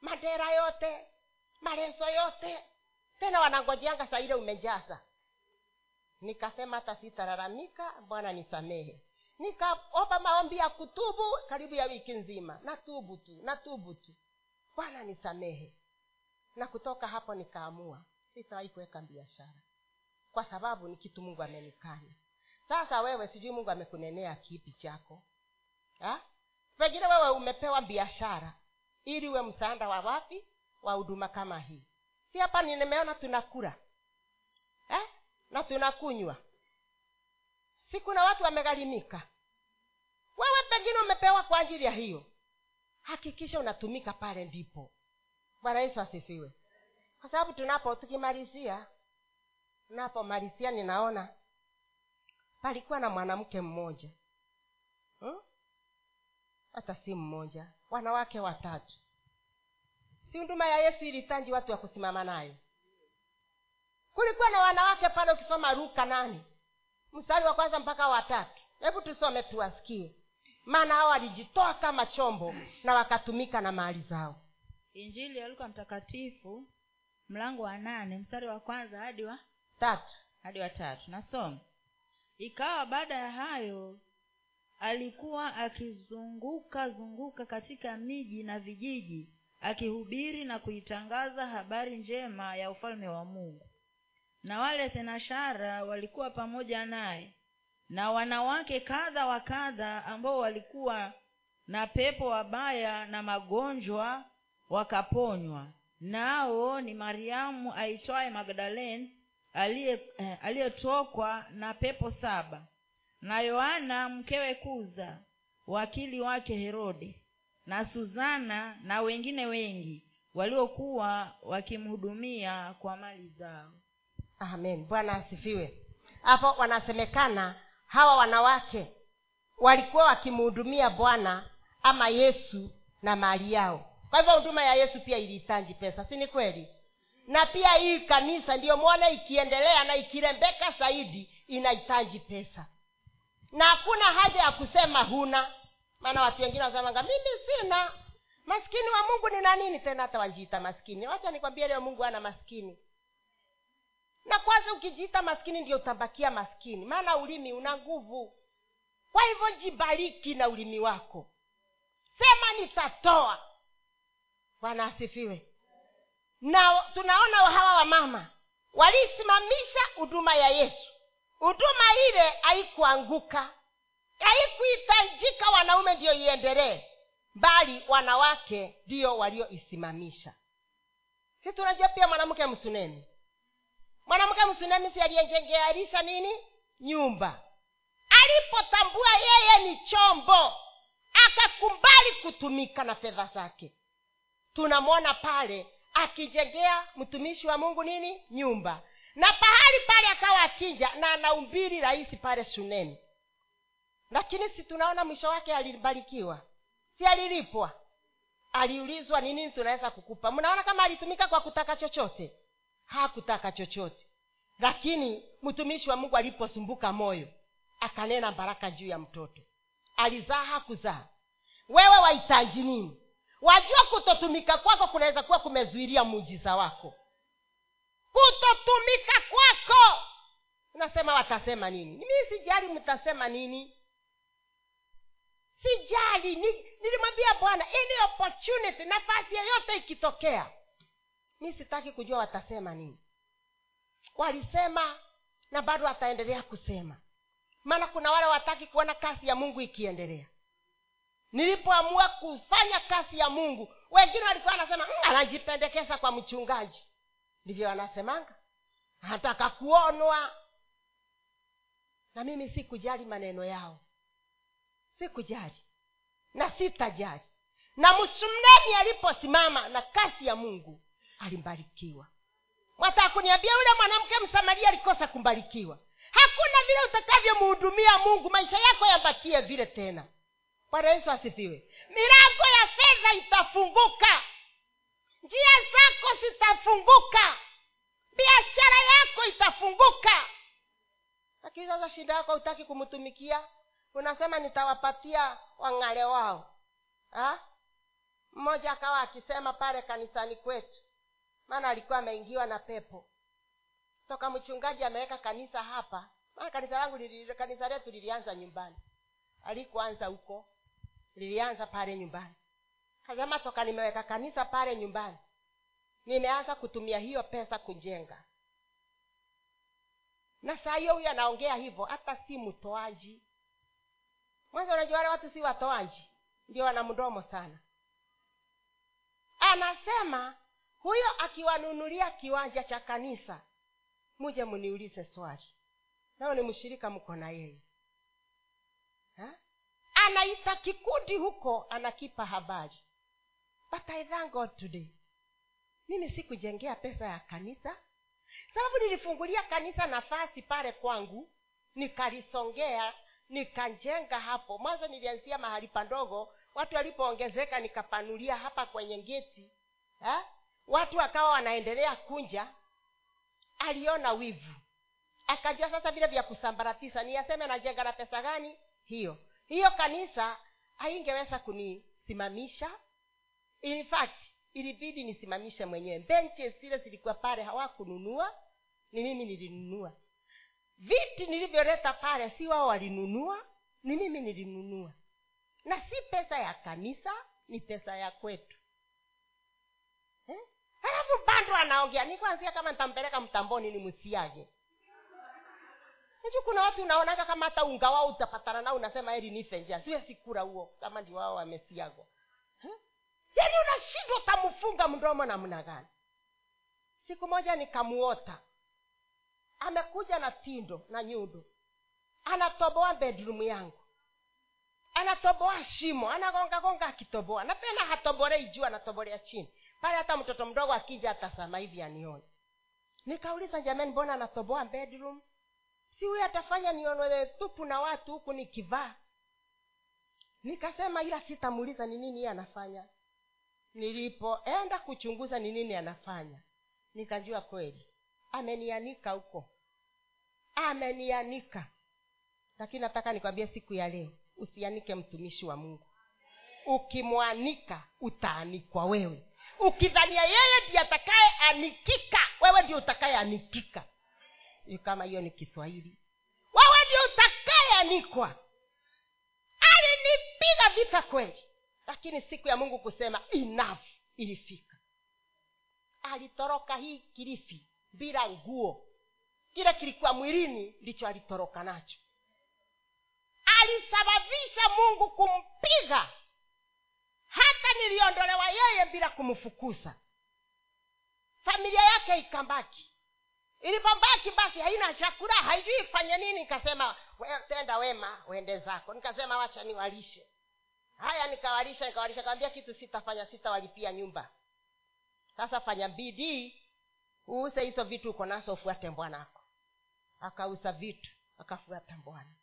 madera yote maleso yote. Tena wanangojeanga saa umejaza nikasema hata sitalalamika bwana nisamehe. Nikaomba maombi ya kutubu karibu ya wiki nzima. Natubu tu natubu tu. Bwana nisamehe. Na kutoka hapo nikaamua sitawahi kuweka biashara. Kwa sababu ni kitu mungu amenikanya sasa wewe sijui mungu amekunenea kipi chako. Ha? pengine wewe umepewa biashara ili uwe msaada wa wapi? Wa huduma kama hii. Si hapa nimeona tunakula. Eh? na tunakunywa. Si kuna watu wamegharimika. Wewe pengine umepewa kwa ajili ya hiyo. Hakikisha unatumika pale ndipo. Bwana yesu asifiwe. Kwa sababu tunapo tukimalizia napomalizia ninaona palikuwa na mwanamke mmoja. Hmm? Hata si mmoja wanawake watatu. Si huduma ya yesu ilitanji watu wa kusimama nayo? Kulikuwa na wanawake pale ukisoma ruka nane. Mstari wa kwanza mpaka watatu hebu tusome tuwasikie. Maana hao walijitoa kama chombo na wakatumika na mali zao. Injili ya luka mtakatifu mlango wa nane mstari wa kwanza hadi wa tatu. hadi wa tatu. Nasoma. Ikawa baada ya hayo alikuwa akizunguka zunguka katika miji na vijiji akihubiri na kuitangaza habari njema ya ufalme wa mungu. Na wale thenashara walikuwa pamoja naye na wanawake kadha wa kadha ambao walikuwa na pepo wabaya na magonjwa wakaponywa. Nao ni mariamu aitwaye magdalene eh, aliyetokwa na pepo saba na yohana mkewe kuza wakili wake herode na suzana na wengine wengi waliokuwa wakimhudumia kwa mali zao. Amen. Bwana asifiwe. Hapo wanasemekana hawa wanawake walikuwa wakimhudumia bwana ama yesu na mali yao. Kwa hivyo huduma ya yesu pia ilihitaji pesa si ni kweli? Na pia hii kanisa ndiyo mwone ikiendelea na ikirembeka zaidi inahitaji pesa na hakuna haja ya kusema huna. Maana watu wengine wasemanga mimi sina. Maskini wa mungu nina nini tena hata wajiita maskini? Wacha nikwambia leo mungu ana maskini. Na kwanza ukijiita maskini ndio utabakia maskini. Maana ulimi una nguvu. Kwa hivyo jibariki na ulimi wako. Sema nitatoa. Bwana asifiwe. Na tunaona hawa wamama walisimamisha huduma ya yesu huduma ile haikuanguka. Haikuhitajika wanaume ndiyo iendelee bali wanawake ndiyo walioisimamisha. Si tunajua pia mwanamke msunemi? Mwanamke msunemi si aliyejengearisha nini? Nyumba. Alipotambua yeye ni chombo akakubali kutumika na fedha zake. Tunamwona pale akijengea mtumishi wa mungu nini? Nyumba na pahali pale akawa akija na anaumbiri rahisi pale shuneni lakini si tunaona mwisho wake alibarikiwa. Si alilipwa. Aliulizwa ni nini tunaweza kukupa? Mnaona kama alitumika kwa kutaka chochote. Hakutaka chochote. Lakini mtumishi wa mungu aliposumbuka moyo akanena baraka juu ya mtoto. Alizaa hakuzaa. Wewe wahitaji nini? Wajua kutotumika kwako kunaweza kuwa kumezuilia muujiza wako kutotumika kwako. Unasema watasema nini? Mi sijali mtasema nini. Sijali. Ni- nilimwambia bwana any opportunity nafasi yeyote ikitokea mi sitaki kujua watasema nini. Walisema na bado wataendelea kusema. Maana kuna wale wataki kuona kazi ya mungu ikiendelea. Nilipoamua kufanya kazi ya mungu wengine walikuwa wanasema "Mm, anajipendekeza kwa mchungaji ndivyo anasemanga. Anataka kuonwa. Na mimi sikujali maneno yao. Sikujali. Na sitajali. Na msumneni aliposimama na kasi ya mungu alimbarikiwa. Mwataka kuniambia yule mwanamke msamaria alikosa kumbarikiwa? Hakuna vile utakavyomhudumia mungu maisha yako yabakie vile tena. Bwana yesu asifiwe. Milango ya fedha itafunguka njia zako zitafunguka. Biashara yako itafunguka. Lakini sasa shida yako hutaki kumtumikia. Unasema nitawapatia wang'ale wao. Ha? mmoja akawa akisema pale kanisani kwetu. Maana alikuwa ameingiwa na pepo. Toka mchungaji ameweka kanisa hapa. Maana kanisa langu kanisa letu lilianza nyumbani. Alikuanza huko lilianza pale nyumbani kasema toka nimeweka kanisa pale nyumbani. Nimeanza kutumia hiyo pesa kujenga. Na saa hiyo huyo anaongea hivyo hata si mtoaji. Mwanza unajua wale watu si watoaji ndio wana mdomo sana. Anasema huyo akiwanunulia kiwanja cha kanisa muje mniulize swali. Nao ni mshirika mko na yeye. Anaita kikundi huko anakipa habari but i thank god today. Mimi sikujengea pesa ya kanisa. Sababu nilifungulia kanisa nafasi pale kwangu nikalisongea nikajenga hapo. Mwanzo nilianzia mahali pandogo watu walipoongezeka nikapanulia hapa kwenye ngeti ha? watu wakawa wanaendelea kunja. Aliona wivu. Akajua sasa vile vya kusambaratisha niyaseme najenga na pesa gani? Hiyo. Hiyo kanisa haingeweza kunisimamisha in fact ilibidi nisimamishe mwenyewe. Benches zile zilikuwa pale hawakununua. Ni mimi nilinunua. Viti nilivyoleta pale si wao walinunua ni mimi nilinunua. Na si pesa ya kanisa ni pesa ya kwetu. Eh? bando anaongea ni kwanzia kama nitampeleka mtamboni ni msiage. Najua kuna watu unaonaga kama hata unga wao utapatana nao unasema heri nife njia. Siwe sikura huo kama ndio wao wamesiagwa? Yaani unashindwa utamfunga mdomo namna gani? Siku moja nikamuota. Amekuja na tindo na nyundo. Anatoboa bedroom yangu. Anatoboa shimo anagongagonga akitoboa. Na tena hatoborei juu anatoborea chini. Pale hata mtoto mdogo akija atasama hivi anione. Nikauliza jamani mbona anatoboa bedroom? Si huyu atafanya nionole tupu na watu huku nikivaa? Nikasema ila sitamuuliza ni nini yeye anafanya nilipoenda kuchunguza ni nini anafanya nikajua kweli amenianika huko. Amenianika. Lakini nataka nikwambie siku ya leo usianike mtumishi wa mungu. Ukimwanika utaanikwa wewe. Ukidhania yeye ndiye atakayeanikika wewe ndio utakayeanikika. Kama hiyo ni kiswahili. Wewe ndio utakayeanikwa. Alinipiga vita kweli lakini siku ya mungu kusema enough ilifika. Alitoroka hii kilifi bila nguo. Kile kilikuwa mwilini ndicho alitoroka nacho. Alisababisha mungu kumpiga. Hata niliondolewa yeye bila kumfukuza. Familia yake ikambaki ilipobaki basi haina chakula haijui ifanye nini. Nikasema we, tenda wema uende zako. Nikasema wacha niwalishe haya nikawalisha nikawalisha kawambia kitu sitafanya sitawalipia nyumba. Sasa fanya bidii uuse hizo vitu uko nazo ufuate bwanako akauza vitu akafuata bwana.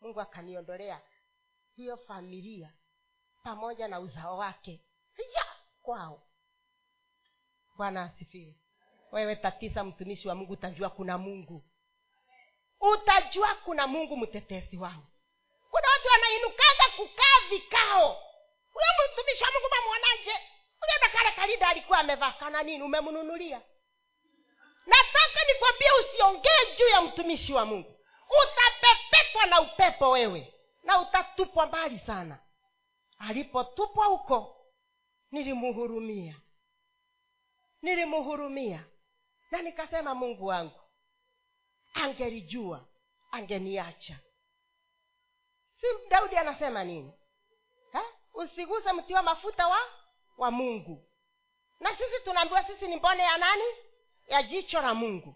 Mungu akaniondolea hiyo familia pamoja na uzao wake. Ya kwao. Bwana asifiwe. Wewe tatisa mtumishi wa mungu utajua kuna mungu. Utajua kuna mungu mtetezi wao. Kuna watu wanainukaga kukaa vikao. Huyo mtumishi wa mungu mamwonaje ulienda kale kalida alikuwa amevaa nini? Umemnunulia. Nataka nikwambie usiongee juu ya mtumishi wa mungu. Utapepetwa na upepo wewe na utatupwa mbali sana. Alipotupwa huko nilimuhurumia nilimuhurumia na nikasema mungu wangu angelijua angeniacha si daudi anasema nini? Ha? usiguse mti wa mafuta wa wa mungu. Na sisi tunaambiwa sisi ni mbone ya nani? Ya jicho la mungu.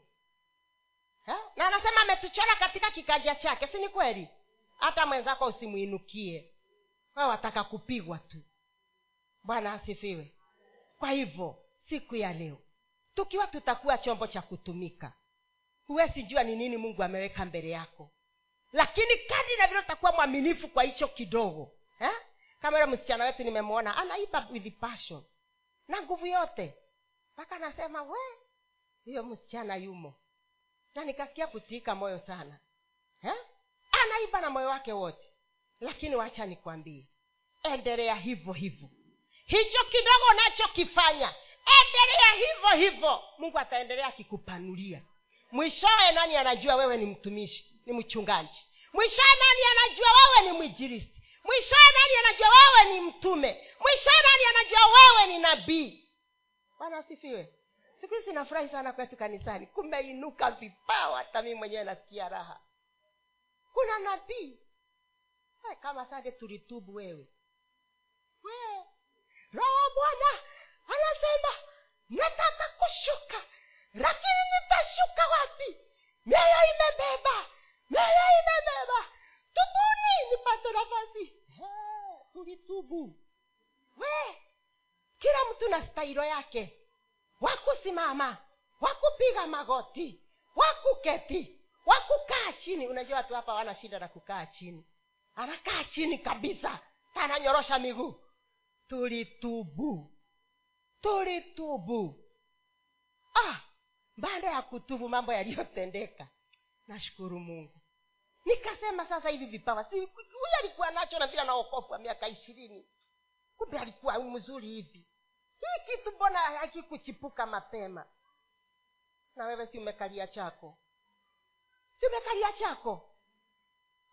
Ha? na anasema ametuchora katika kikaja chake si ni kweli? Hata mwenzako usimwinukie. Wewe wataka kupigwa tu. Bwana asifiwe. Kwa hivyo siku ya leo tukiwa tutakuwa chombo cha kutumika. Huwezi ni nini mungu ameweka mbele yako lakini kadi na vile utakuwa mwaminifu kwa hicho kidogo eh? kama yule msichana wetu nimemwona anaiba with passion. Na nguvu yote. Mpaka anasema we huyo msichana yumo. Na nikasikia kutiika moyo sana. Eh? anaiba na moyo wake wote. Lakini wacha nikwambie endelea hivyo hivyo. Hicho kidogo unachokifanya endelea hivyo hivyo. Mungu ataendelea akikupanulia. Mwishowe nani anajua wewe ni mtumishi ni mchungaji. Mwishowe nani anajua wewe ni mwinjilisti. Mwishowe nani anajua wewe ni mtume. Mwishowe nani anajua wewe ni nabii. Bwana asifiwe. Siku hizi nafurahi sana kwetu kanisani. Kumeinuka vipawa hata mii mwenyewe nasikia raha. Kuna nabii. Hey, kama sade tulitubu wewe. We roho bwana anasema nataka kushuka lakini nitashuka wapi? Mioyo imebeba mioyo imebeba tubuni nipate nafasi. Tulitubu. We kila mtu na stailo yake. Wakusimama wakupiga magoti wakuketi wakukaa chini. Unajua watu hapa wana shida na kukaa chini. Anakaa chini kabisa. Ananyorosha miguu. Tulitubu. Tulitubu. Ah baada ya kutubu mambo yaliyotendeka nashukuru mungu. Nikasema sasa hivi vipawa si huyu alikuwa nacho na vile wa miaka ishirini. Kumbe alikuwa mzuri hivi. Hii kitu mbona hakikuchipuka mapema? Na wewe si umekalia chako? Si umekalia chako?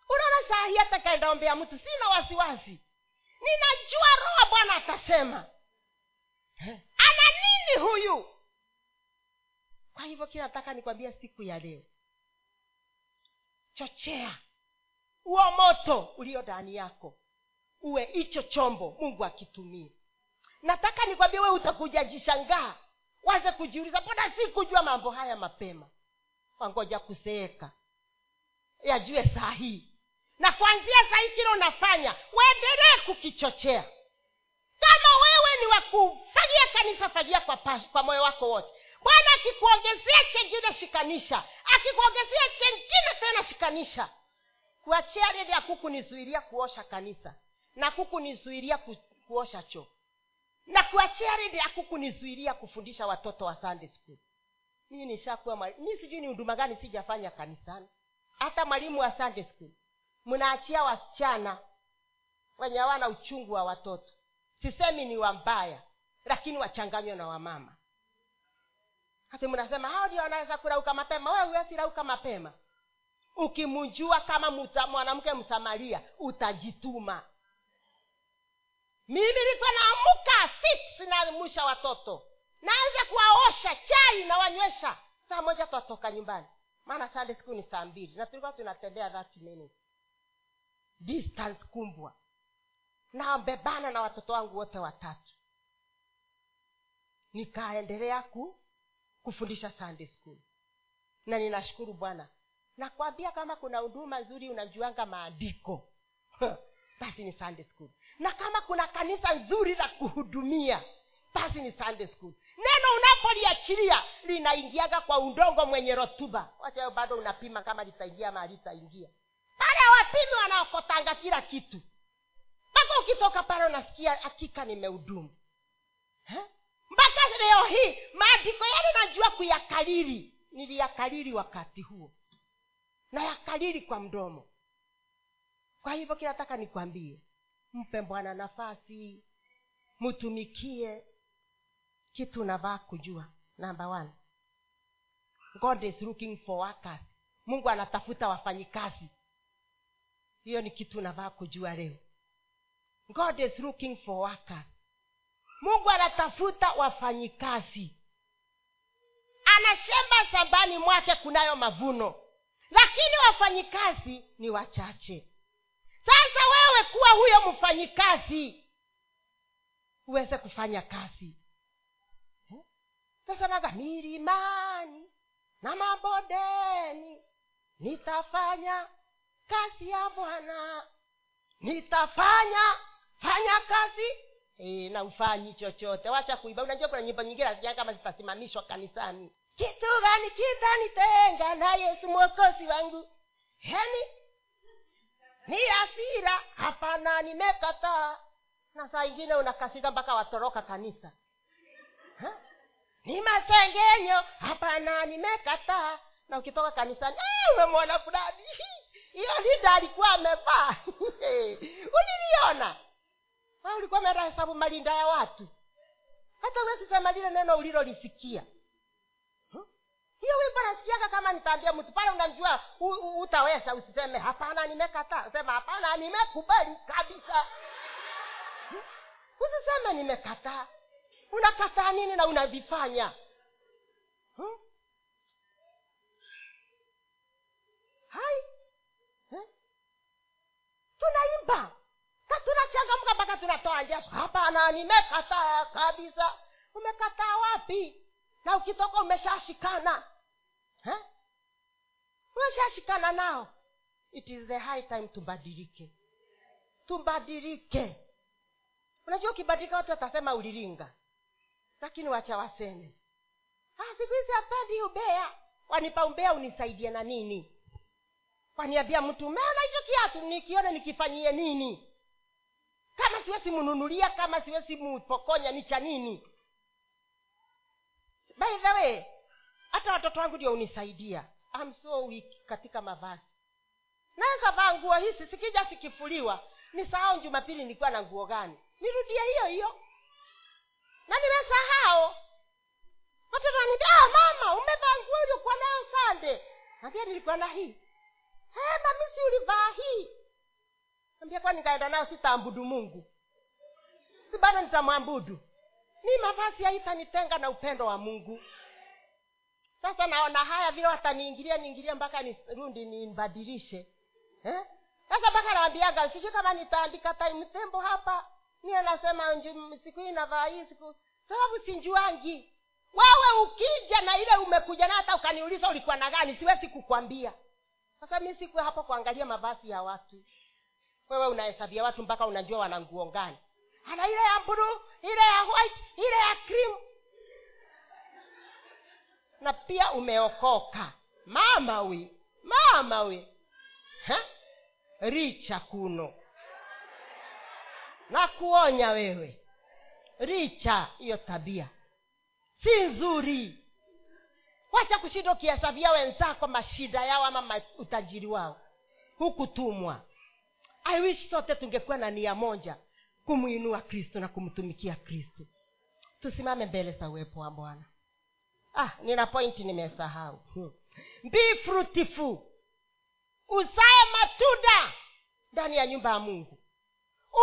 Unaona saa hii hata kaendaombea mtu sina wasiwasi. Ninajua roho bwana atasema. Ana nini huyu? Kwa hivyo kila nataka nikwambia siku ya leo chochea. Huo moto ulio ndani yako. Uwe hicho chombo mungu akitumie. Nataka nikwambie wewe utakuja jishangaa. Waze kujiuliza mbona si kujua mambo haya mapema? Wangoja kuseeka yajue saa hii. Na kuanzia saa hii kile unafanya uendelee kukichochea. Kama wewe ni wakufagia kanisa fagia kwa, kwa moyo wako wote. Bwana akikuongezea chengine shikanisha akikuongezea chengine tena shikanisha. Kuachia lile ya kukunizuilia kuosha kanisa na kukunizuilia ku, kuosha choo. Na kuachia lile ya kukunizuilia kufundisha watoto wa sunday school. Mii nishakuwa mi sijui ni huduma gani sijafanya kanisani. Hata mwalimu wa sunday school mnaachia wasichana wenye hawana uchungu wa watoto. Sisemi ni wambaya lakini wachanganywe na wamama hati mnasema hao ndio wanaweza kurauka mapema. We huwezi rauka mapema. Ukimjua kama muta, mwanamke msamaria utajituma. Mimi nilikuwa naamka six watoto. Naanza kuwaosha chai nawanywesha. Saa moja twatoka nyumbani. Maana sunday siku ni saa mbili. Na tulikuwa tunatembea that minute distance kumbwa nambebana na watoto wangu wote watatu. Nikaendelea ku kufundisha sunday school. Na ninashukuru bwana. Nakwambia kama kuna huduma nzuri unajuanga maandiko. Basi ni sunday school. Na kama kuna kanisa nzuri la kuhudumia basi ni sunday school. Neno unapoliachilia linaingiaga kwa udongo mwenye rotuba. Wacha hiyo bado unapima kama litaingia ama litaingia pale wapimi wanaokotanga kila kitu. Mpaka ukitoka pale unasikia hakika nimehudumu Eh? Mpaka leo hii maandiko yale najua kuyakariri. Niliyakariri wakati huo. Na yakariri kwa mdomo. Kwa hivyo kinataka nikwambie mpe bwana nafasi mtumikie kitu navaa kujua. Namba one god is looking for workers. Mungu anatafuta wafanyikazi. Hiyo ni kitu navaa kujua leo. God is looking for workers mungu anatafuta wafanyikazi. Anashemba shambani mwake kunayo mavuno lakini wafanyikazi ni wachache. Sasa wewe kuwa huyo mfanyikazi uweze kufanya kazi. Eh? tasemaga milimani na mabodeni nitafanya kazi ya bwana. Nitafanya fanya kazi e, na ufanyi chochote. Wacha kuiba. Unajua kuna nyimbo nyingine asikia kama zitasimamishwa kanisani. Kitu gani kitanitenga na yesu mwokozi wangu? Yani ni asira hapana nimekataa. Na saa ingine unakasika mpaka watoroka kanisa. Ha? ni masengenyo. Hapana nimekataa. Na ukitoka kanisani "Eh, umemwona fulani. Hiyo linda alikuwa amevaa. Uliliona Wewe ulikuwa umeenda hesabu malinda ya watu. Hata uwezi sema lile neno ulilolisikia. Huh? hiyo wimbo nasikiaga kama nitaambia mtu? Pale unajua utaweza usiseme hapana nimekataa. Sema hapana nimekubali kabisa. Hmm? usiseme nimekataa. Unakataa nini na unavifanya? Hmm? hai? Hmm? tunaimba. na tunachangamka mpaka tunatoa jasho. Hapana nimekataa kabisa. Umekataa wapi? Na ukitoka umeshashikana. Umeshashikana nao. It is the high time tubadilike tubadilike unajua ukibadilika watu watasema uliringa. Lakini wacha waseme. Ah, siku hizi hapendi ubea. Wanipa umbea unisaidie na nini? Waniambia mtu umeona hicho kiatu nikione nikifanyie nini kama siwezi mnunulia kama siwezi mupokonya ni cha nini? By the way hata watoto wangu ndio unisaidia I'm so weak katika mavazi. Naweza nguo hizi sikija sikifuliwa nisahau jumapili nilikuwa na nguo gani. Nirudie hiyo hiyo. Na nimesahau. Watoto wanambia ah, mama umevaa nguo uliokuwa nayo sande nambia nilikuwa na hii. Hey, mamisi ulivaa hii ambia kwa nikaenda nayo sitaambudu mungu. Si bado nitamwambudu mi mavazi haitanitenga na upendo wa mungu. Sasa naona haya vile wataniingilia niingilie mpaka nirundi nimbadilishe. Eh? sasa mpaka nawambiaga sijui kama nitaandika time hapa. Niye nasema siku hii navaa hii siku. Sababu sinjuangi. Wewe ukija na ile umekuja na hata ukaniuliza ulikuwa na gani siwezi kukwambia. Sasa mi siku hapo kuangalia mavazi ya watu wewe unahesabia watu mpaka unajua wana nguo gani ana ile ya bluu ile ya white ile ya cream. Na pia umeokoka. Mama we mama we ha? richa kuno. Na kuonya wewe. Richa hiyo tabia. Si nzuri. Wacha kushinda ukihesabia wenzako mashida yao ama utajiri wao. Hukutumwa i wish sote tungekuwa na nia moja kumwinua kristo na kumtumikia kristo. Tusimame mbele za uwepo wa bwana. Ah nina pointi nimesahau. Hmm. be fruitful. Usae matunda ndani ya nyumba ya mungu.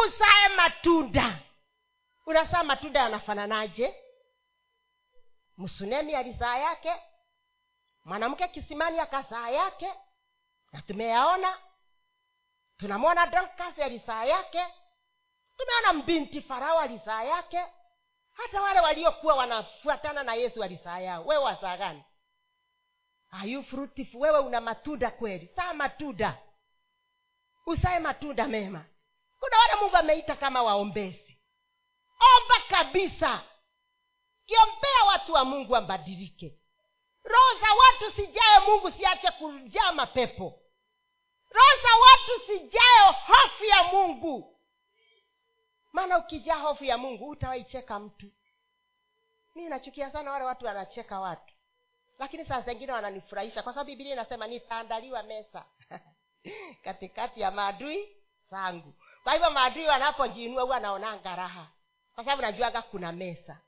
Usae matunda. Unasaa matunda yanafananaje? Msunemi alizaa yake mwanamke kisimani akazaa yake na tumeyaona tunamwona dorcas alizaa yake. Tumeona mbinti farao alizaa yake. Hata wale waliokuwa wanafuatana na yesu walizaa yao. Wewe wazaa gani? Are you wewe una matunda kweli? Saa matunda. Usae matunda mema. Kuna wale mungu ameita kama waombezi. Omba kabisa. Kiombea watu wa mungu wabadilike. Roho za watu sijae mungu siache kujaa mapepo roho za watu sijayo hofu ya mungu. Maana ukijaa hofu ya mungu utawaicheka mtu. Mi nachukia sana wale watu wanacheka watu. Lakini saa zengine wananifurahisha kwa sababu bibilia inasema nitaandaliwa mesa katikati ya maadui zangu. Kwa hivyo maadui wanapojiinua huwa naonanga raha. Kwa sababu najuaga kuna mesa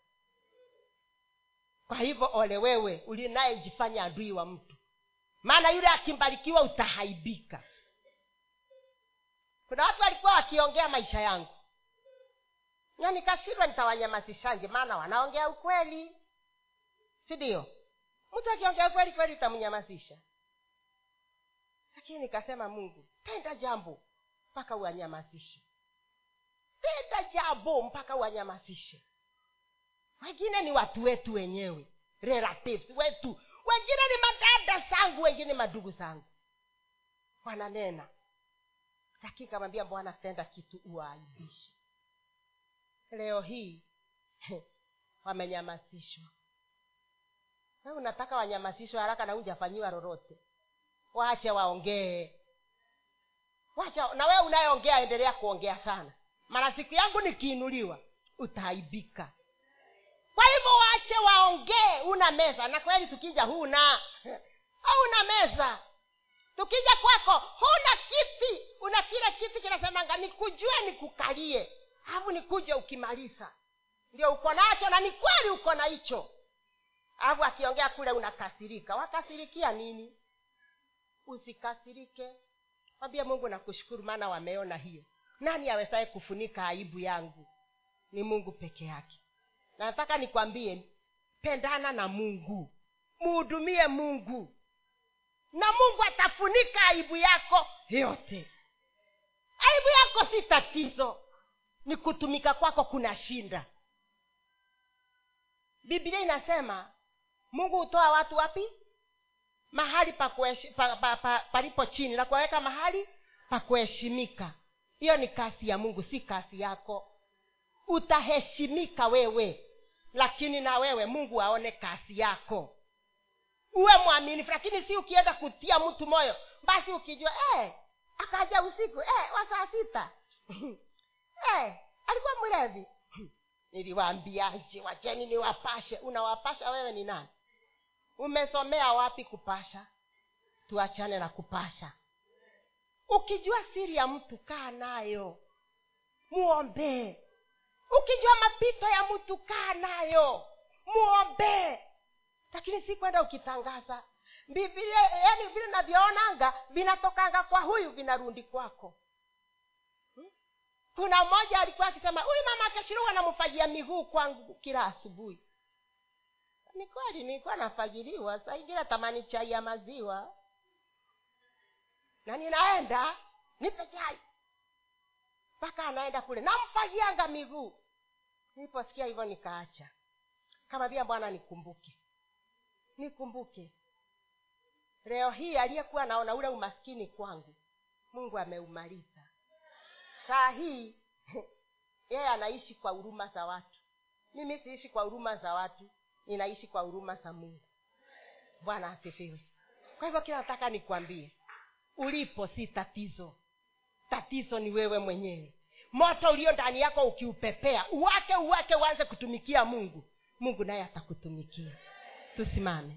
kwa hivyo ole wewe ulinayejifanya adui wa mtu maana yule akimbarikiwa utahaibika. Kuna watu walikuwa wakiongea maisha yangu. Na nikashindwa nitawanyamazishaje maana wanaongea ukweli. Si ndio? Mtu akiongea ukweli kweli utamnyamazisha. Lakini nikasema mungu tenda jambo mpaka uwanyamazishe. Tenda jambo mpaka uwanyamazishe. Wengine ni watu wetu wenyewe relatives wetu wengine ni madada zangu wengine madugu zangu. Wananena. Lakini kamwambia bwana tenda kitu uwaaibishi leo hii wamenyamasishwa wewe unataka wanyamazishwe haraka na hujafanyiwa lolote. Wache waongee. Wacha na wewe unayeongea endelea kuongea sana. Mara siku yangu nikiinuliwa utaaibika waache waongee una meza. Na kweli tukija huna. Hauna meza. Tukija kwako huna kiti una kile kiti kinasemanga nikujue nikukalie. Alafu nikuje ukimaliza. Ndio uko nacho na ni kweli uko na hicho. Alafu akiongea kule unakasirika. Wakasirikia nini? Usikasirike. Mwambie mungu nakushukuru maana wameona hiyo. Nani awezaye kufunika aibu yangu? Ni mungu peke yake. Nataka nikwambie pendana na mungu. Muhudumie mungu. Na mungu atafunika aibu yako yote. Aibu yako si tatizo. Ni kutumika kwako kuna shinda. Biblia inasema mungu hutoa watu wapi? Mahali pa kuheshi- pa, pa, pa, palipo chini na kuwaweka mahali pa kuheshimika. Hiyo ni kasi ya mungu si kasi yako. Utaheshimika wewe lakini na wewe mungu aone kazi yako. Uwe mwaminifu lakini si ukienda kutia mtu moyo basi ukijua eh, akaja usiku eh, wa saa sita. Eh, alikuwa mlevi. Niliwaambiaje wacheni niwapashe unawapasha wewe ni nani? Umesomea wapi kupasha? Tuachane na kupasha. Ukijua siri ya mtu kaa nayo. Muombee ukijua mapito ya mtu kaa nayo. Mwombee lakini si kwenda ukitangaza. Bibilia yani vile navyoonanga vinatokanga kwa huyu vinarundi kwako. Hmm? kuna mmoja alikuwa akisema huyu mama akashiruhu anamfajia miguu kwangu kila asubuhi. Ni kweli nilikuwa nafajiliwa saa tamani chai ya maziwa. Na ninaenda nipe chai. Mpaka anaenda kule. Namfagianga miguu niliposikia hivyo nikaacha. Kama via bwana nikumbuke. Nikumbuke. Leo hii aliyekuwa naona ule umaskini kwangu mungu ameumaliza. Saa hii yeye anaishi kwa huruma za watu. Mimi siishi kwa huruma za watu ninaishi kwa huruma za mungu. Bwana asifiwe. Kwa hivyo kila nataka nikwambie ulipo si tatizo. Tatizo ni wewe mwenyewe moto ulio ndani yako ukiupepea uwake uwake uanze kutumikia mungu. Mungu naye atakutumikia. Tusimame